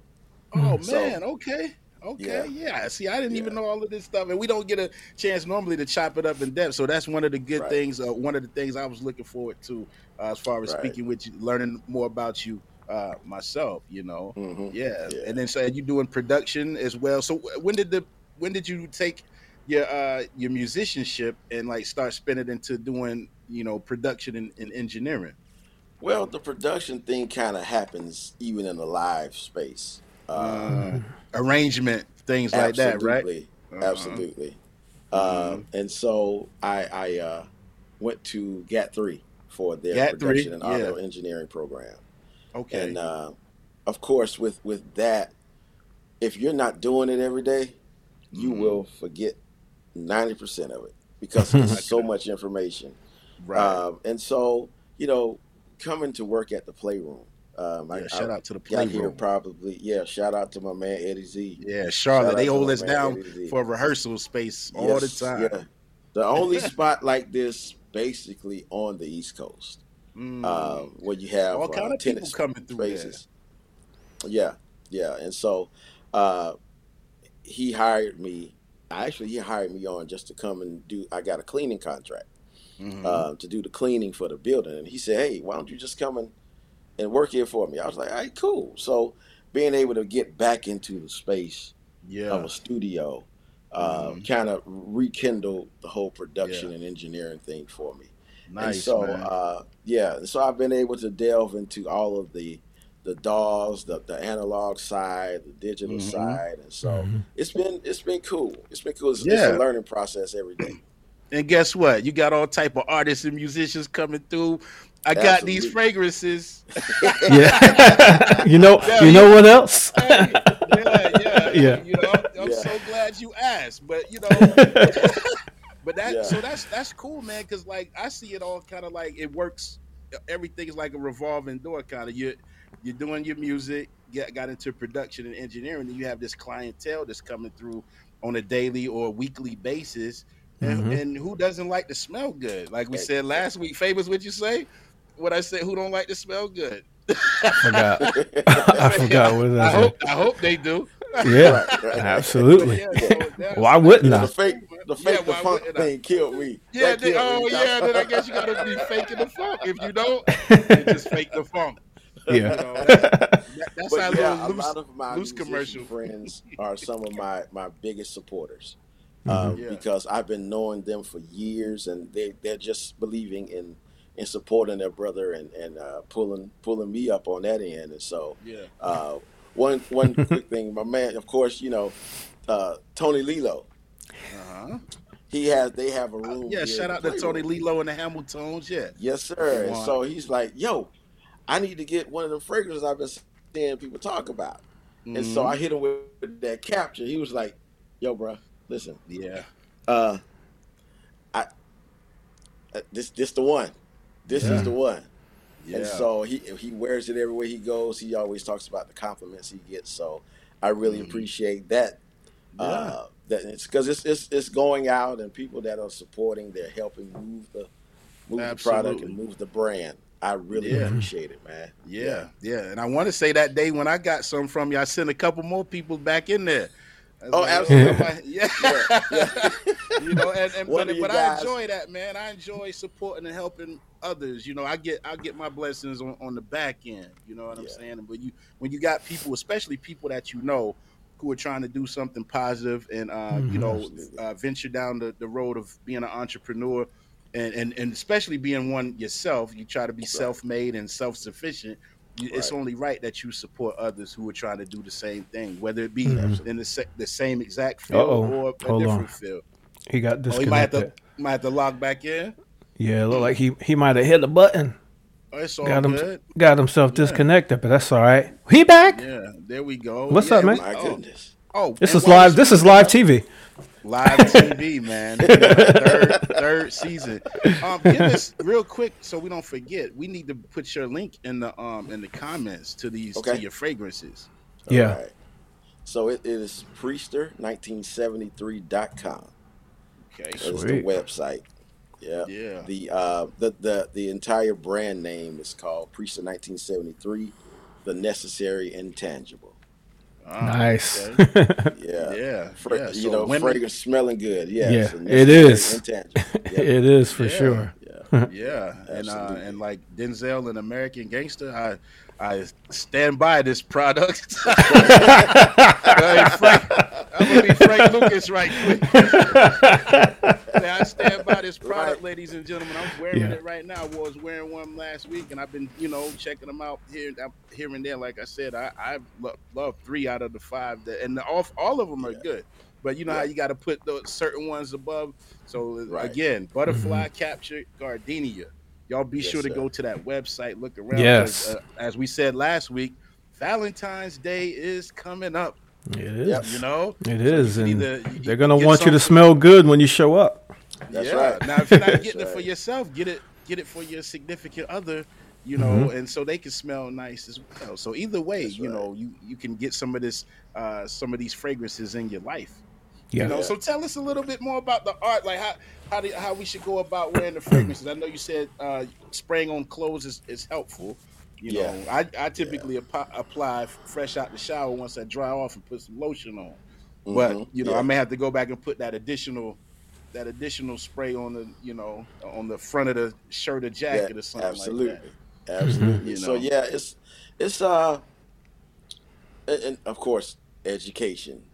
Oh So- man, okay. Okay, yeah. See, I didn't even know all of this stuff, and we don't get a chance normally to chop it up in depth. So that's one of the good Right. things. Uh, one of the things I was looking forward to, uh, as far as Right. speaking with you, learning more about you uh, myself. You know, Mhm. yeah. Yeah. And then so you doing production as well. So when did the when did you take your uh, your musicianship and like start spinning into doing you know production and, and engineering? Well, the production thing kind of happens even in the live space. Uh, arrangement things like that, right? absolutely, Uh-huh. Absolutely. Uh, and so I, I uh, went to GAT three for their GAT3, production and yeah. audio engineering program. Okay. And uh, of course, with with that, if you're not doing it every day, you Mhm. will forget ninety percent of it because there's so much information. right. Um, and so, you know, coming to work at the playroom. Um, I, shout I out to the got here probably. Yeah, shout out to my man Eddie Z. Yeah, Charlotte. They hold us down for rehearsal space all the time. Yeah. The only spot like this, basically on the East Coast, Mm. um, where you have all kind uh, of people coming through there. Yeah, yeah, and so uh, he hired me. Actually, he hired me on just to come and do. I got a cleaning contract Mhm. uh, to do the cleaning for the building, and he said, "Hey, why don't you just come and, and work here for me?" I was like, "All right, cool." So being able to get back into the space Yeah. of a studio. Uh, Mhm. Kind of rekindled the whole production and engineering thing for me. and Nice, so, man. uh, yeah, so I've been able to delve into all of the the DAWs, the, the analog side, the digital Mhm. side, and so Mhm. it's been it's been cool. It's been cool. It's, it's a learning process every day. And guess what? You got all type of artists and musicians coming through. I got these fragrances. Yeah. you know. Yeah, You know yeah. what else? Hey, yeah, yeah, Yeah. You know, I'm, I'm Yeah. so glad you asked, but you know, but that Yeah. so that's that's cool, man. Because like I see it all kind of like it works. Everything is like a revolving door, kind of. You you're doing your music, get got into production and engineering, and you have this clientele that's coming through on a daily or weekly basis. And, Mhm. and who doesn't like to smell good? Like we said last week, famous. What you say? What I said? Who don't like to smell good? I forgot. I forgot what I I hope said. I hope they do. Yeah, Right, right. absolutely. Yeah, so Why wouldn't know, I? the fake the Yeah, fake the why funk thing killed me. Yeah, That then, killed oh me. yeah, then I guess you gotta be faking the funk. If you don't, you just fake the funk. You Yeah. know, that's, that, that's But our yeah, little a loose, lot of my loose commercial. friends are some of my my biggest supporters. Mm-hmm. Um, Yeah. because I've been knowing them for years, and they they're just believing in in supporting their brother and and uh, pulling pulling me up on that end. And so, Yeah. uh, one one quick thing, my man, of course, you know, uh, Tony Lilo. Uh-huh. He has they have a room. Yeah, shout in out to Tony playroom. Lilo and the Hamiltons. Yeah. Yes, sir. And so he's like, "Yo, I need to get one of the fragrances I've been seeing people talk about." And so Mhm. I hit him with that capture. He was like, "Yo, bro, listen, Yeah. uh, I uh, this this the one. This Yeah. is the one." Yeah. And so he he wears it everywhere he goes. He always talks about the compliments he gets. So I really Mhm. appreciate that. Uh, that it's because it's, it's it's going out and people that are supporting, they're helping move the move the product and move the brand. I really Yeah. appreciate it, man. Yeah, yeah, and I want to say that day when I got some from you, I sent a couple more people back in there. Oh, like, absolutely. yeah, Yeah, yeah. you know, and, and but, but I enjoy that, man. I enjoy supporting and helping others. You know, I get I get my blessings on, on the back end. You know what I'm saying? But you when you got people, especially people that you know, who are trying to do something positive and uh, you know uh, venture down the, the road of being an entrepreneur. And, and, and especially being one yourself, you try to be self-made and self-sufficient. You, It's only right that you support others who are trying to do the same thing, whether it be Mhm. in the, sa- the same exact field Uh-oh. or a Hold different on. field. He got Oh, he might have disconnected. to might have to log back in. Yeah, it looked like he he might have hit the button. Oh, it's all Got him good. got himself Yeah. disconnected, but that's all right. He back. Yeah, there we go. What's Yeah, up, man? My oh, goodness. Oh, This is live. This is live TV. Live TV, man. third, third season. Um, give us real quick so we don't forget. We need to put your link in the um in the comments to these to your fragrances. Yeah. All right. So it is priester1973.com. Okay. That is the website. Yeah. Yeah. The uh the, the the entire brand name is called Priester 1973, the necessary intangible. Ah, Nice. okay. Yeah. Yeah. Fra- yeah. you So know, women- fragrance smelling good. Yes, Yeah, the it necessary is. Intangible. Yep. it is for Yeah. sure. yeah. Yeah, and uh, and like Denzel and American Gangster, I I stand by this product. Hey, Frank, I'm gonna be Frank Lucas right quick. I stand by this product, Right. ladies and gentlemen. I'm wearing Yeah. it right now. I was wearing one last week, and I've been, you know, checking them out here, here and there. Like I said, I I lo- love three out of the five, that, and the, all all of them are Yeah. good. But you know how you got to put those certain ones above. So Right. again, butterfly mm-hmm. capture gardenia. Y'all be Yes, sure to sir. go to that website, look around. Yes. uh, as we said last week, Valentine's Day is coming up. It is. You know, it is, So you and either- they're gonna get want you to smell good when you show up. That's yeah. right. Now, if you're not That's getting it for right. yourself, get it get it for your significant other. You know, Mm-hmm. and so they can smell nice as well. So either way, That's you right. know, you you can get some of this, uh, some of these fragrances in your life. Yeah. You know, Yeah. so tell us a little bit more about the art, like how how do, how we should go about wearing the fragrances. I know you said uh, spraying on clothes is, is helpful. You Yeah. know, I, I typically app- apply fresh out the shower once I dry off and put some lotion on. But Mhm. you know, Yeah. I may have to go back and put that additional that additional spray on the you know on the front of the shirt or jacket Yeah, or something absolutely, like that. absolutely. You So yeah, it's it's uh, and, of course education.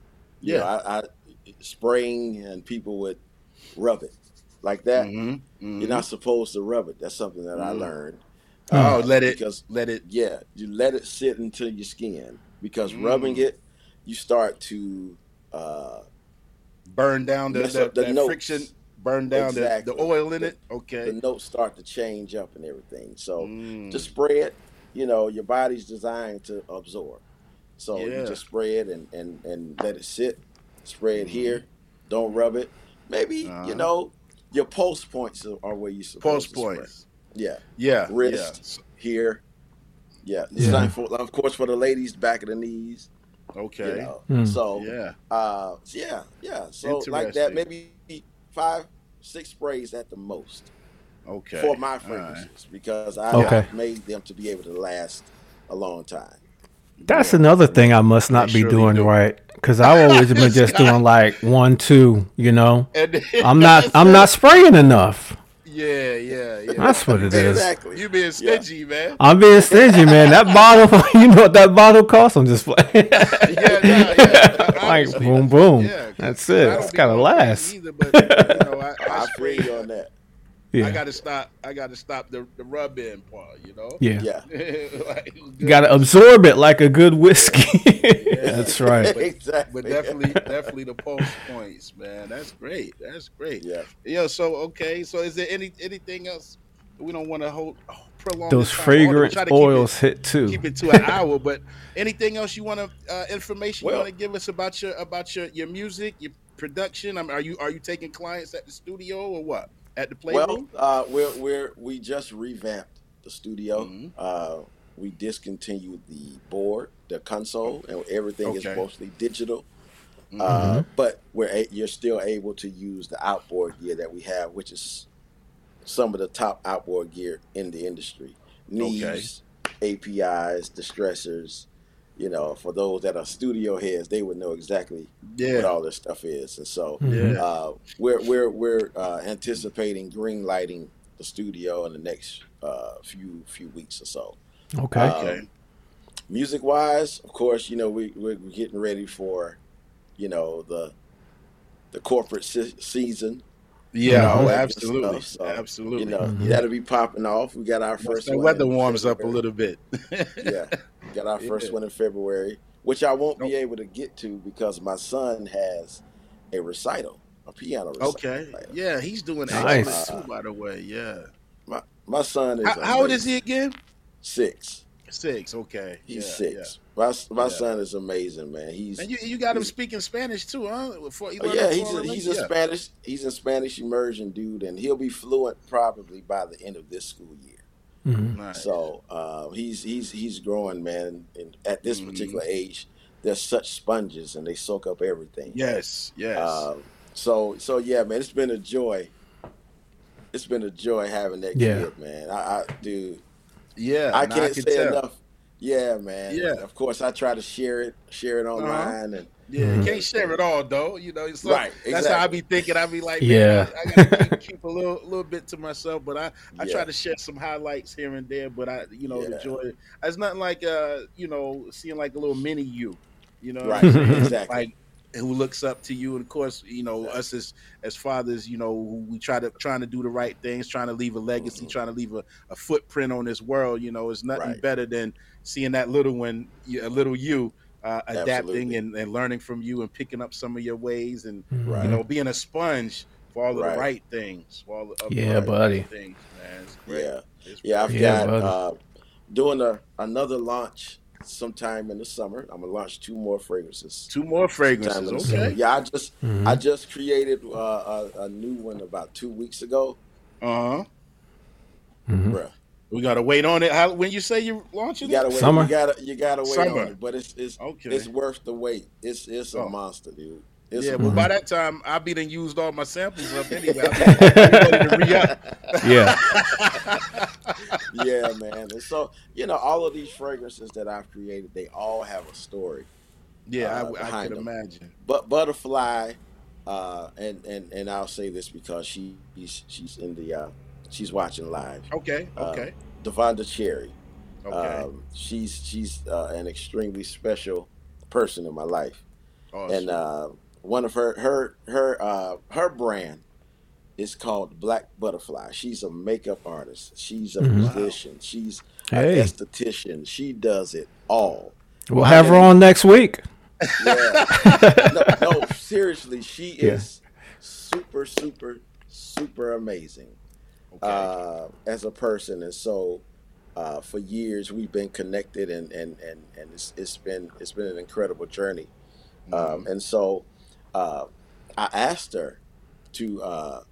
You know, I, I spraying and people would rub it like that. Mhm, You're not supposed to rub it. That's something that I Mhm. learned. Oh, uh, let it because let it yeah, you let it sit into your skin because rubbing Mm. it, you start to uh, burn down the, the, the friction, burn down the, Exactly. the oil in The- it. Okay. the notes start to change up and everything. So Mm. just spray it. You know, your body's designed to absorb. So Yeah. you just spray it and, and, and let it sit. Spray it here. Don't rub it. Maybe, Mm-hmm. Uh-huh. you know, your pulse points are- are where you Pulse supposed to spray. points. Yeah. Yeah. Wrist, here. Yeah. Yeah. Same for, of course, for the ladies, back of the knees. Yeah. You Okay. know. Mm. So, Yeah. uh, yeah, yeah. So like that, maybe five, six sprays at the most Okay. for my All right. fragrances because I, Okay. I've made them to be able to last a long time. That's another thing I must not They be doing do. right because I've always been just doing like one, two. You know, I'm not. I'm not spraying enough. Yeah, yeah, yeah. That's what it is. Exactly. You being stingy, man. I'm being stingy, man. That bottle, you know what that bottle costs? I'm just playing. yeah, yeah, yeah. like boom, boom. yeah, 'cause That's I it. don't It's be gotta last. Either, but you know, I, I I feel spray. you on that. I got to stop. I got to stop the the rub in part. You know. yeah. Yeah. like, You gotta absorb it like a good whiskey. That's right. But, exactly. but definitely, definitely the pulse points, man. That's great. That's great. Yeah. Yeah. So okay. So is there any anything else? We don't want to hold oh, prolong Those fragrant time. Although we fragrance try to keep it- oils hit too. keep it to an hour. But anything else you want to uh, information Well- you want to give us about your about your your music, your production? I mean, are you are you taking clients at the studio or what? At the Well, uh, we're we're we just revamped the studio. Mhm. Uh, we discontinued the board, the console, and everything is mostly digital. Mm-hmm. Uh, but we're a- you're still able to use the outboard gear that we have, which is some of the top outboard gear in the industry. Neves, APIs, distressors. You know, for those that are studio heads, they would know exactly what all this stuff is. And so Yeah. uh, we're we're we're uh, anticipating green lighting the studio in the next uh, few few weeks or so. Okay. Uh, Okay. Music wise, of course, you know we we're getting ready for you know the the corporate se- season. Yeah. all Oh, absolutely. stuff. So, absolutely. You know Mhm. that'll be popping off. We got our Once first The weather warms up a little bit. yeah, got our first Yeah. one in February, which I won't be able to get to because my son has a recital, a piano recital. Okay. later. Yeah, he's doing Nice. excellent too, by the way. Yeah. My my son is How, how old is he again? Six. Six. Okay. He's yeah, six. My my Yeah. son is amazing, man. He's And you you got him speaking Spanish too, huh? For, you oh, yeah, he's a, he's language? a Yeah. Spanish he's a Spanish immersion dude, and he'll be fluent probably by the end of this school year. Mhm. Nice. So uh, he's he's he's growing, man. And at this Mhm. particular age, they're such sponges, and they soak up everything. Yes. Yes. Um, so so yeah, man, it's been a joy. It's been a joy having that Yeah. kid, man. I, I dude, yeah. I can't can say tell. enough. Yeah, man. Yeah. Of course, I try to share it, share it online, and Yeah, Mhm. you can't share it all though. You know, so Right, That's how I exactly. be thinking. I be like, Yeah. man, I, I gotta keep, keep a little little bit to myself. But I I Yeah. try to share some highlights here and there. But I, you know, the Yeah. joy. It's nothing like uh, you know, seeing like a little mini you. You know, right, exactly. like who looks up to you and of course you know us as as fathers you know we try to trying to do the right things trying to leave a legacy Mhm. trying to leave a, a footprint on this world you know it's nothing Right. better than seeing that little one a little you uh, adapting and, and learning from you and picking up some of your ways and Right. you know being a sponge for all of Right. the right things for all of the Yeah, right buddy. things man great. Yeah. It's Yeah, I've. Yeah, got uh, doing a another launch sometime in the summer. I'm gonna launch two more fragrances. two more fragrances in the summer. okay Yeah, I just Mhm. I just created uh, a, a new one about two weeks ago. uh-huh Mm-hmm. Bruh. We gotta wait on it how when you say you're launching You gotta it wait. Summer? You gotta you gotta wait Summer. on it, but it's it's okay it's worth the wait. It's it's a Oh. monster, dude. It's yeah, a but Mhm. by that time I'll be done used all my samples up anyway. I'll be, I'll be ready to. Yeah. yeah, man. And so you know, all of these fragrances that I've created, they all have a story. Yeah, Uh, I, I can them. imagine. But butterfly, uh, and and and I'll say this because she she's, she's in the uh, she's watching live. Okay, Uh, okay, Devonda Cherry. okay, Um, she's she's uh, an extremely special person in my life. and uh, one of her her her uh, her brand is called Black Butterfly. She's a makeup artist. She's a Mhm. musician. She's Hey. an esthetician. She does it all. We'll have her on next week. Yeah. no, no, seriously, she Yeah. is super, super, super amazing uh, as a person, and so uh, for years we've been connected, and and and and it's, it's been it's been an incredible journey, um, and so uh, I asked her to uh,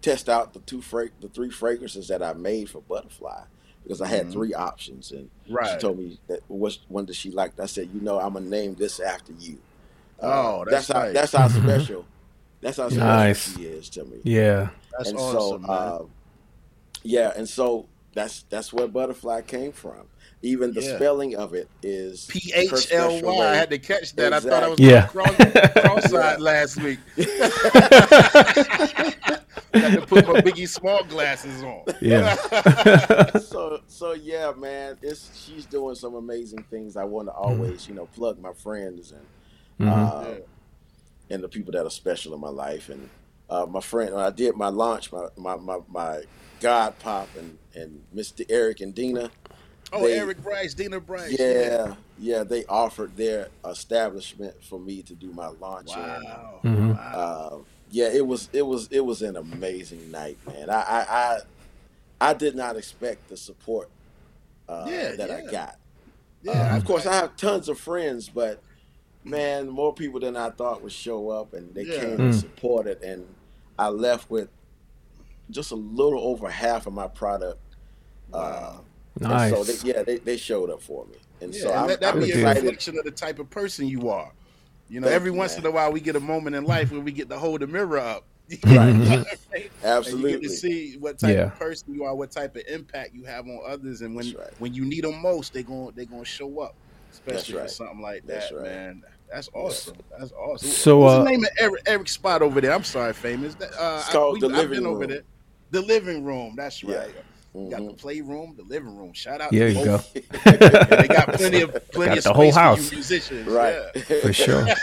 test out the two fra- the three fragrances that I made for Butterfly because I had Mhm. three options, and she told me that which one does she like. I said, you know, I'm gonna name this after you. Uh, Oh, that's how nice. that's how special. That's how special Nice. she is to me. Yeah. That's and awesome, so, man. uh, yeah, and so that's that's where butterfly came from. Even the Yeah. spelling of it is P her H L special Y. way. I had to catch that. I thought I was Yeah. cross, cross-eyed last week. Got to put my Biggie Small glasses on. Yeah. so so yeah, man, it's she's doing some amazing things. I want to Mm-hmm. always, you know, plug my friends and Mhm. uh, and the people that are special in my life. And uh, my friend, when I did my launch, my my my, my God Pop and and Mr. Eric and Dina. Oh, they- Eric Bryce, Dina Bryce. Yeah, yeah, they offered their establishment for me to do my launch. Wow. in. Mhm. Uh, yeah, it was it was it was an amazing night, man. I I I, I did not expect the support uh, Yeah, that I yeah. got. Yeah, Uh, of course, I have tons of friends, but man, more people than I thought would show up, and they Yeah. came Mm. and supported, and I left with just a little over half of my product. Uh, and Nice. so they, yeah, they, they showed up for me, and Yeah, so and I'm, let that I'm be a reflection of the type of person you are. You know, Thank every you, once man. in a while we get a moment in life where we get to hold the mirror up. Right. And you get Absolutely. to see what type Yeah. of person you are, what type of impact you have on others, and when right. when you need them most, they going they gonna show up, especially right. for something like That's that, right. man. That's awesome. That's awesome. So, what's uh, the name of Eric, Eric's spot over there? I'm sorry, famous. That, Uh, It's I- called we- The I've Living been over Room. there. The living room. That's Yeah. right. You got the Mhm. playroom, the living room. Shout out There to you both. go. They got plenty of plenty Got of the whole space for house. you musicians. Right. For sure.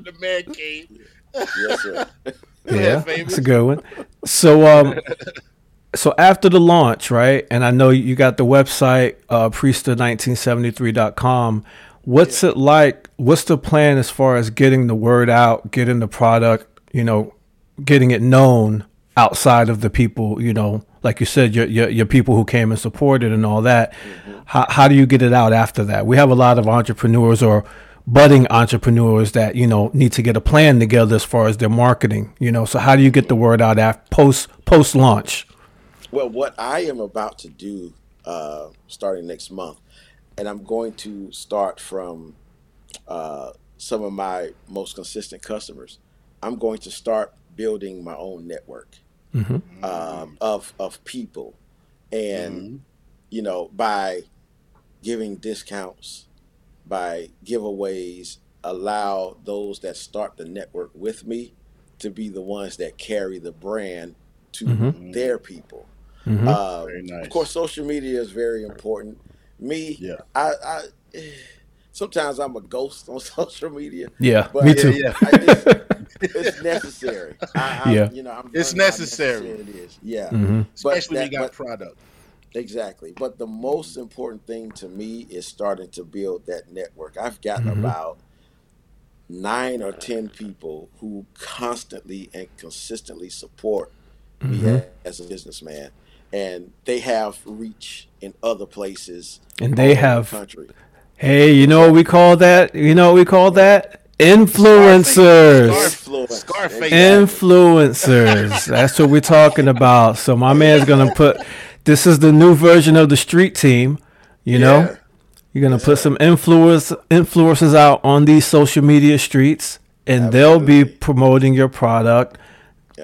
The man cave. yes, sir. Go Yeah, ahead, famous. that's a good one. So, um, so after the launch, right? And I know you got the website, uh, priester1973.com. What's it like? What's the plan as far as getting the word out, getting the product, you know, getting it known outside of the people, you know, like you said, your your, your people who came and supported and all that. How how do you get it out after that? We have a lot of entrepreneurs or budding entrepreneurs that you know need to get a plan together as far as their marketing. You know, so how do you get the word out after post post launch? Well, what I am about to do uh, starting next month, and I'm going to start from uh, some of my most consistent customers. I'm going to start building my own network um, of of people, and you know, by giving discounts, by giveaways, allow those that start the network with me to be the ones that carry the brand to Mhm. their people. Mhm. Uh, Very nice. Of course, social media is very important. Me, Yeah. I, I sometimes I'm a ghost on social media. Yeah, but me too. yeah. I, it's, it's necessary. I, I, Yeah. you know, I'm It's learning how necessary. It is. Yeah, Mhm. But Especially when you got but- product. Exactly. But the most important thing to me is starting to build that network. I've gotten Mhm. about nine or 10 people who constantly and consistently support me Mhm. as a businessman. And they have reach in other places. And all they over the have- country. Hey, you know what we call that? You know what we call that? Influencers. Influence. Scarface. Influencers. That's what we're talking about. So my man's gonna put this is the new version of the street team, you know? Yeah. You're gonna put some influence influencers out on these social media streets and they'll be promoting your product,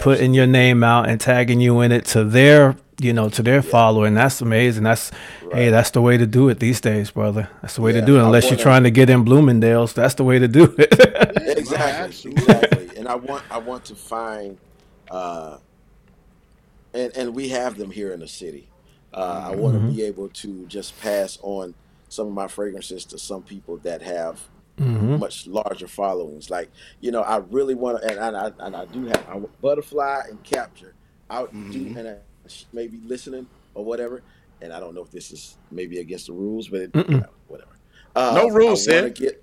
putting your name out and tagging you in it to their you know, to their following. That's amazing. That's hey, that's the way to do it these days, brother. That's the way to do it. Unless you're wanna- trying to get in Bloomingdale's, that's the way to do it. exactly, exactly. And I want I want to find, uh, and and we have them here in the city. Uh, I want to be able to just pass on some of my fragrances to some people that have Mhm. much larger followings. Like you know, I really want to, and, and I and I do have I, butterfly and capture. I do, Mhm. and I she may be listening or whatever. And I don't know if this is maybe against the rules, but it, you know, whatever. Uh, No rules, I get.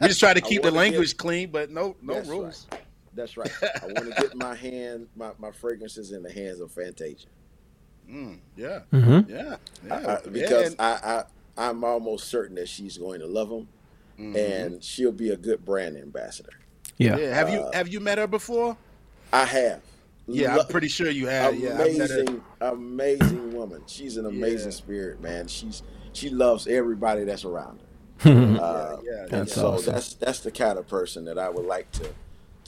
We just try to keep the wanna get- language clean, but no no That's rules. That's right. I want to get my hand, my, my fragrances in the hands of Fantasia. Mm, yeah, Mhm. yeah, yeah. I, because and- I, I I'm almost certain that she's going to love them, Mhm. and she'll be a good brand ambassador. Yeah. yeah. Have you uh, have you met her before? I have. Yeah, I'm pretty sure you have. Yeah, I met her. amazing, amazing woman. She's an amazing Yeah. spirit, man. She's she loves everybody that's around her. Uh, yeah, yeah, and That's so awesome. that's that's the kind of person that I would like to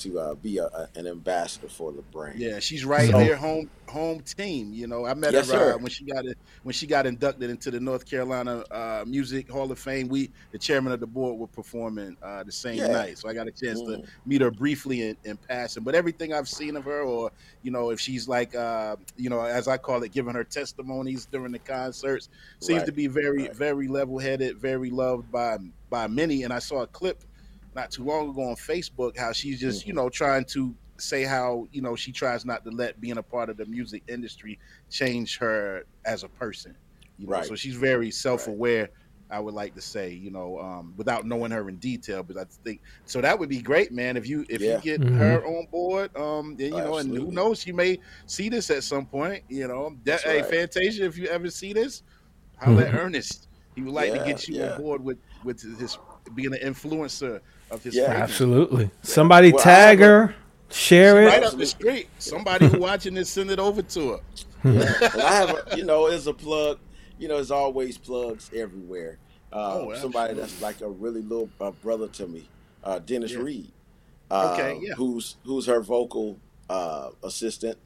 to uh, be a, a, an ambassador for the brand. Yeah, she's right So- there, home home team. You know, I met Yes, her uh, when she got it when she got inducted into the North Carolina uh, Music Hall of Fame. We, the chairman of the board, were performing uh, the same Yeah. night, so I got a chance to Mm. meet her briefly in, in passing. But everything I've seen of her, or you know, if she's like, uh, you know, as I call it, giving her testimonies during the concerts, seems Right, to be very, right. very level headed, very loved by by many. And I saw a clip not too long ago on Facebook how she's just, you Mhm. know, trying to say how, you know, she tries not to let being a part of the music industry change her as a person. You know, Right. so she's very self aware, I would like to say, you know, um, without knowing her in detail. But I think so that would be great, man, if you if Yeah. you get Mhm. her on board. Um then, you know, and who knows, she may see this at some point, you know. That, That's hey, right. Fantasia, if you ever see this, holla at Mhm. Ernest. He would like Yeah, to get you yeah. on board with with his being an influencer of his Yeah. fragrance. Absolutely. Somebody Well, tag have a- her, share Right it. Right up the street. Somebody watching this, send it over to her. Yeah. I have, a, you know, there's a plug. You know, there's always plugs everywhere. Uh, Oh, somebody that's like a really little uh, brother to me, uh, Dennis Yeah. Reed. Uh, Okay, yeah. Who's who's her vocal uh, assistant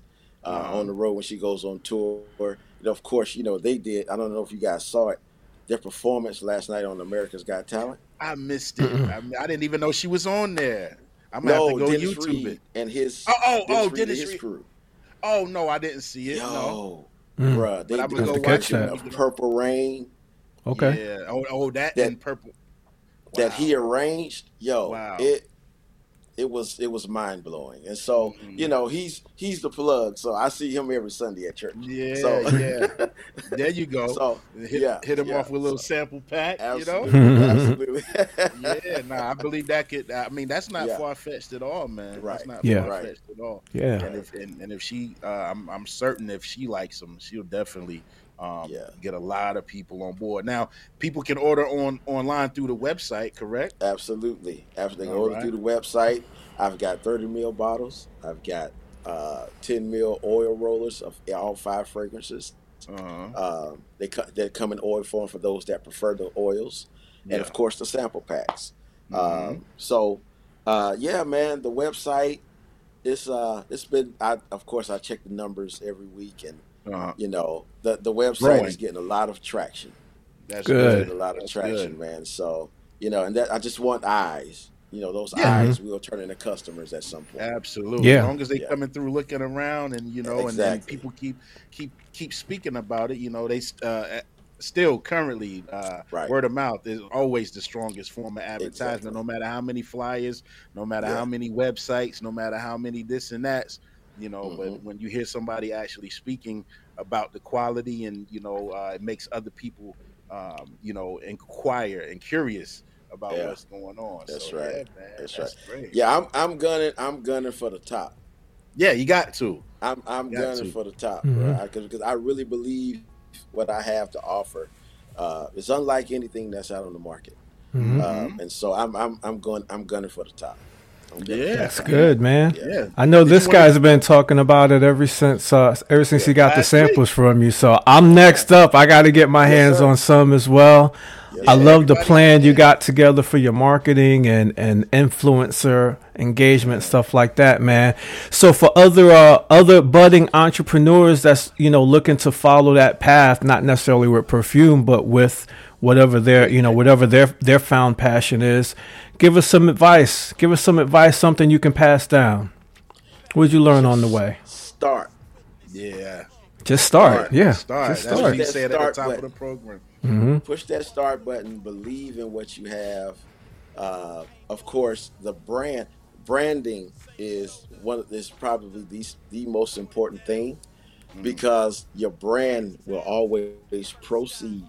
uh, Uh-huh. on the road when she goes on tour. You know, of course, you know they did. I don't know if you guys saw it. Their performance last night on America's Got Talent. I missed it. I, mean, I didn't even know she was on there. I'm gonna No, have to go Dennis YouTube Reed it. and his Oh, oh, oh, Reed and Dennis his Reed. crew. Oh no, I didn't see it. No. Yo, Mm. bruh, they But I'm gonna go a watch version that. Purple Rain. Okay. Yeah. Oh, oh, that, That- in purple. that he arranged, yo, Wow. it it was it was mind blowing. And so, Mhm. you know, he's he's the plug. So I see him every Sunday at church. Yeah, So yeah. There you go. so hit, yeah, hit him yeah, off with a little so- sample pack. absolutely, You know. absolutely. yeah, nah, I believe that could. I mean, that's not Yeah. far fetched at all, man. That's Right. not Yeah. far fetched at all. Yeah. And if and, and if she, uh, I'm I'm certain if she likes him, she'll definitely um, Yeah. get a lot of people on board. Now, people can order on online through the website, correct? Absolutely. After they All order right. through the website, I've got 30 mil bottles. I've got uh, 10 mil oil rollers of all five fragrances. Uh-huh. Um, they co- they come in oil form for those that prefer the oils, Yeah. and of course the sample packs. Mhm. Um, so, uh, yeah, man, the website. It's uh, it's been. I of course I check the numbers every week, and Uh-huh. you know the the website Growing. is getting a lot of traction. That's Good. Getting a lot of That's traction, good. man. So you know, and that I just want eyes. You know, those Yeah. eyes will turn into customers at some point. Absolutely. Yeah. As long as they Yeah. coming through looking around and you know and, and Exactly. people keep keep keep speaking about it, you know, they uh still currently uh Right. word of mouth is always the strongest form of advertisement Exactly. no matter how many flyers, no matter Yeah. how many websites, no matter how many this and that's, you know, but Mhm. when you hear somebody actually speaking about the quality and you know, uh it makes other people um, you know, inquire and curious about Yeah. what's going on. That's So, right. yeah, man, That's that's great. Yeah, I'm I'm gunning. I'm gunning for the top. Yeah, you got to. I'm I'm Got gunning to. for the top, because I really believe what I have to offer uh, is unlike anything that's out on the market, Mhm. um, and so I'm I'm I'm going I'm gunning for the top. I'm gunning Yeah. That's good, man. Yeah. I know Did this you wanna- guy's been talking about it ever since uh, ever since he got the Last week. samples from you. So I'm next up. I got to get my hands sir. on some as well. I love the plan you got together for your marketing and and influencer engagement stuff like that, man. So for other uh, other budding entrepreneurs that's you know looking to follow that path, not necessarily with perfume, but with whatever their you know whatever their their found passion is, give us some advice. Give us some advice, something you can pass down. What did you learn on the way? Start. Yeah. Just start. Start. Yeah, Start. just That's start. what he That said at the start top of the button. program. hmm Push that start button. Believe in what you have. Uh, of course, the brand branding is one of- is probably the the most important thing because your brand will always proceed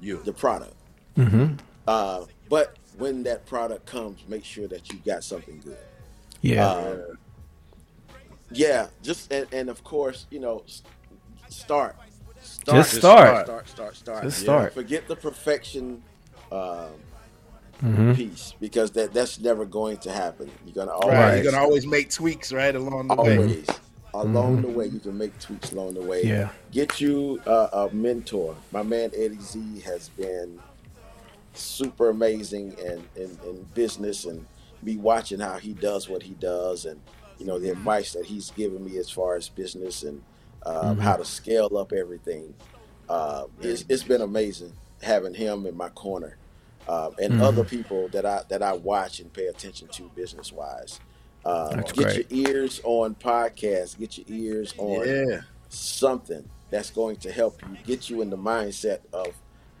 You. the product. Mm-hmm. Uh, but when that product comes, make sure that you got something good. Yeah. Uh, yeah, just and, and of course, you know, start, start, Just start. start, start, start. Just Yeah. start. Forget the perfection um, Mhm. piece because that that's never going to happen. You're gonna Right. always, You're gonna always make tweaks right along the way. always along the way. You can make tweaks along the way. Yeah. Get you a, a mentor. My man Eddie Z has been super amazing in, in, in business and me watching how he does what he does and you know the advice that he's given me as far as business and um, Mhm. how to scale up everything. Uh, it's, it's been amazing having him in my corner um, and Mhm. other people that I that I watch and pay attention to business wise. Uh, get great. your ears on podcasts. Get your ears on Yeah. something that's going to help you get you in the mindset of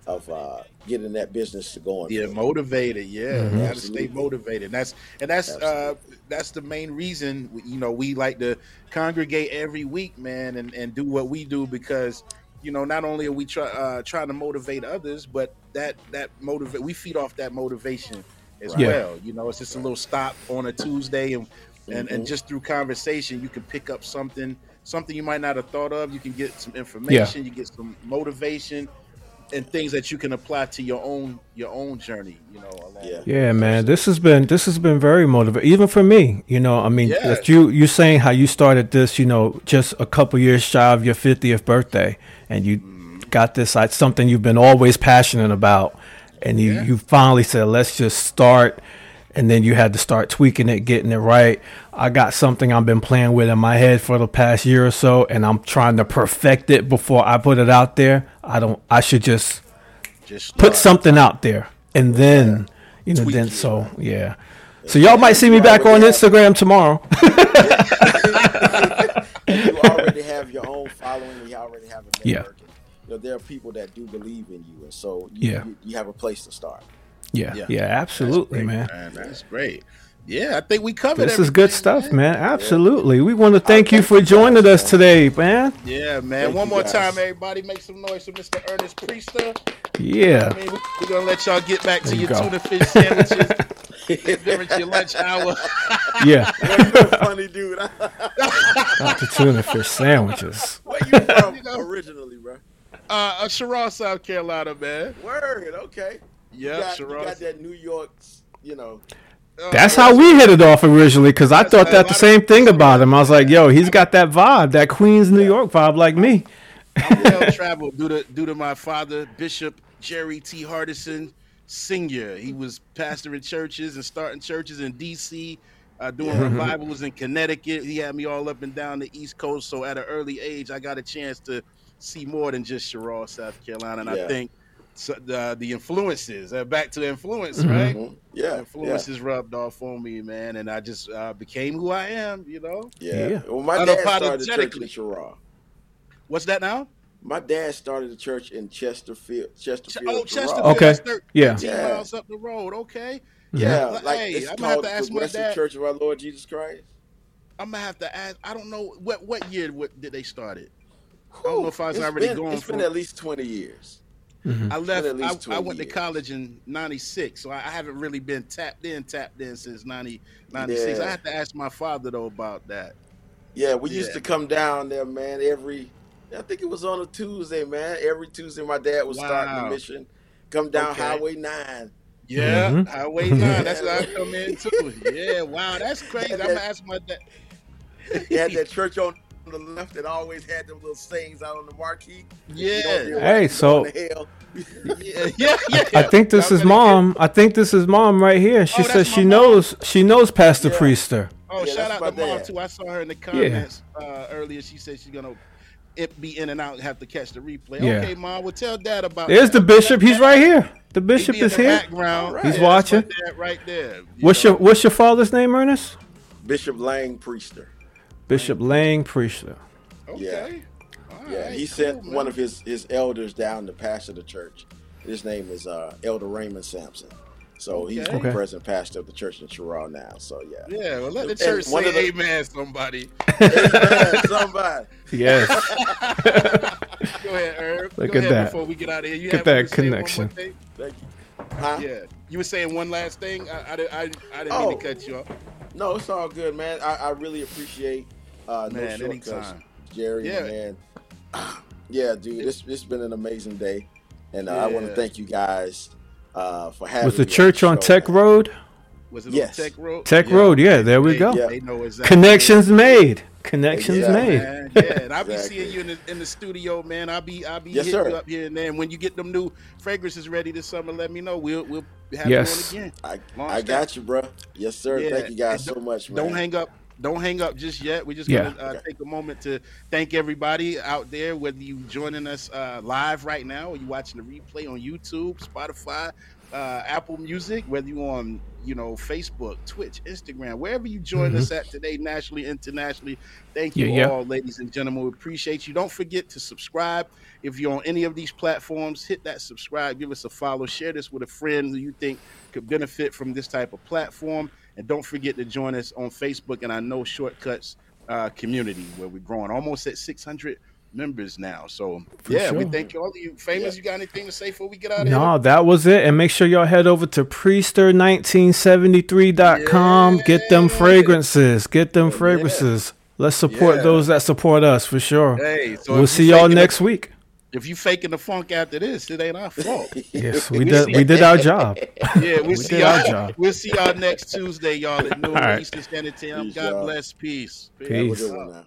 of uh, getting that business to going. Yeah, motivated. Yeah, Mhm. you gotta stay Absolutely. motivated. That's and that's uh that's the main reason you know we like to congregate every week, man, and and do what we do because you know not only are we try, uh, trying to motivate others, but that that motivate we feed off that motivation as Yeah. well. You know, it's just a little stop on a Tuesday and. And, and Mhm. just through conversation, you can pick up something, something you might not have thought of. You can get some information, you get some motivation, and things that you can apply to your own your own journey. You know, along Yeah. Yeah, man. This has been this has been very motivating, even for me. You know, I mean, Yeah. that you you saying how you started this, you know, just a couple years shy of your fiftieth birthday, and you mm-hmm. got this like something you've been always passionate about, and you you finally said, let's just start, and then you had to start tweaking it, getting it right. I got something I've been playing with in my head for the past year or so, and I'm trying to perfect it before I put it out there. I don't. I should just Just put something out there and then you know Tweak then it. so yeah so y'all might see me back on instagram tomorrow you already have your own following. You already have a network. Yeah. You know, there are people that do believe in you, and so you, Yeah. you, you have a place to start. Yeah Yeah. yeah, absolutely Great, man That's great. Yeah, I think we covered. this is good stuff man absolutely we want to thank you for you guys, joining us today man Yeah, man. Thank One more guys. time, everybody, make some noise for Mr. Ernest Priester. yeah I mean, we- we're gonna let y'all get back to There you your go. tuna fish sandwiches during your lunch hour. yeah funny dude. Dr. tuna fish sandwiches Where you from You know. originally, bro? Uh, uh Cheraw, South Carolina, man. Word. Okay. Yeah, you got, you got that New York, you know. Uh, that's well, how we hit it off originally because i thought that the same thing about him i was like yo he's got that vibe that queens new york vibe like me I'm well traveled due to due to my father, Bishop Jerry T. Hardison Sr. He was pastoring churches and starting churches in D.C., uh, doing Yeah. revivals in Connecticut. He had me all up and down the East Coast. So at an early age, I got a chance to see more than just Cheraw, South Carolina. And I think so, the the influences, uh, back to influence, Mhm. right? Mhm. Yeah. Yeah. influences rubbed off on me, man, and I just uh, became who I am. You know, Yeah. Yeah. Well, my dad started the church in Unapologetically. What's that now? My dad started the church in Chesterfield. Chesterfield. Oh, Chesterfield. Okay. that's thir- Yeah. 13 Yeah. miles up the road. Okay. Yeah, Well, like hey, it's I'm gonna have to ask the my dad. Church of Our Lord Jesus Christ. I'm gonna have to ask. I don't know what what year what did they start it. I don't know if I was It's already been, going It's been at least twenty years. Mhm. I left. at least I, I 20 went to college in '96, so I, I haven't really been tapped in, tapped in since 90, 96. I Yeah. have to ask my father though about that. Yeah, we used to come down there, man. Every, I think it was on a Tuesday, man. Every Tuesday, my dad was starting the mission. Come down Okay. Highway Nine. Yeah, Mhm. Highway Nine. That's where I come in too. Yeah, wow, that's crazy. I'm gonna ask my dad. He had that church on the left that always had them little sayings out on the marquee. Yeah. You don't Hey, what- so- hell. Yeah, yeah, yeah. I think this is gonna mom. I think this is mom right here. She Oh, says she mom? knows she knows Pastor Yeah. Priester. Oh, Yeah, shout out my to mom too. I saw her in the comments uh, earlier. She said she's gonna it be in and out and have to catch the replay. Yeah. Okay, mom. Well, tell dad about. There's the bishop. He's right here. The bishop be is the here. Background. He's Yeah, watching. right there. you What's know. your What's your father's name, Ernest? Bishop Lang Priester. Bishop Lang Priester. Okay. Yeah, right, he sent cool, one of his his elders down to pastor the church. His name is uh, Elder Raymond Sampson. So he's the Okay. present pastor of the church in Cheraw now. So yeah. Yeah, well, let the And church one say the- amen, somebody. Amen, somebody. Yes. Go ahead, Herb. Look Go at ahead that. Before we get out of here, you Look at have that to say one connection. Thank you. Huh? Yeah, you were saying one last thing. I, I, did- I, I didn't Oh. mean to cut you off. No, it's all good, man. I, I really appreciate uh, no Man, shortcuts, anytime. Jerry, Yeah. man. Yeah, dude, this it's been an amazing day, and uh, I want to thank you guys uh, for having. Was the me church the on show, Tech man. Road? Was it Yes. on Tech Road? Tech Yeah. Road, yeah, there we go. Yeah. They know exactly. Connections made. Connections Yeah, made. Man, yeah, and I'll be Exactly. seeing you in the, in the studio, man. I'll be I'll be Yes, hitting sir. you up here and there. And when you get them new fragrances ready this summer, let me know. We'll we'll have Yes. you on again. I, I got you, bro. Yes, sir. Yeah, Thank you guys so much, man. Don't hang up. Don't hang up just yet. We're just Yeah. gonna uh, Okay. take a moment to thank everybody out there, whether you joining us uh, live right now or you watching the replay on YouTube, Spotify, uh, Apple Music, whether you on you know Facebook, Twitch, Instagram, wherever you join us at today, nationally, internationally. Thank you Mm-hmm. Yeah, yeah. all, ladies and gentlemen. We appreciate you. Don't forget to subscribe. If you're on any of these platforms, hit that subscribe, give us a follow, share this with a friend who you think could benefit from this type of platform. And don't forget to join us on Facebook and I know Shortcuts uh, community where we're growing almost at 600 members now. So, For yeah, we thank you all of you. Famous, Yeah. you got anything to say before we get out of No, that was it. And make sure y'all head over to priester1973.com. Get them fragrances. Get them fragrances. Let's support Yeah. those that support us for sure. Hey, so we'll see y'all next week. If you faking the funk after this, it ain't our fault. Yes, we We did. see- We did our job. Yeah, we'll We see did our y'all. job. We'll see y'all next Tuesday, y'all at noon All right. Eastern Standard Time. Peace, God y'all. bless. Peace. Have a Peace. good one now.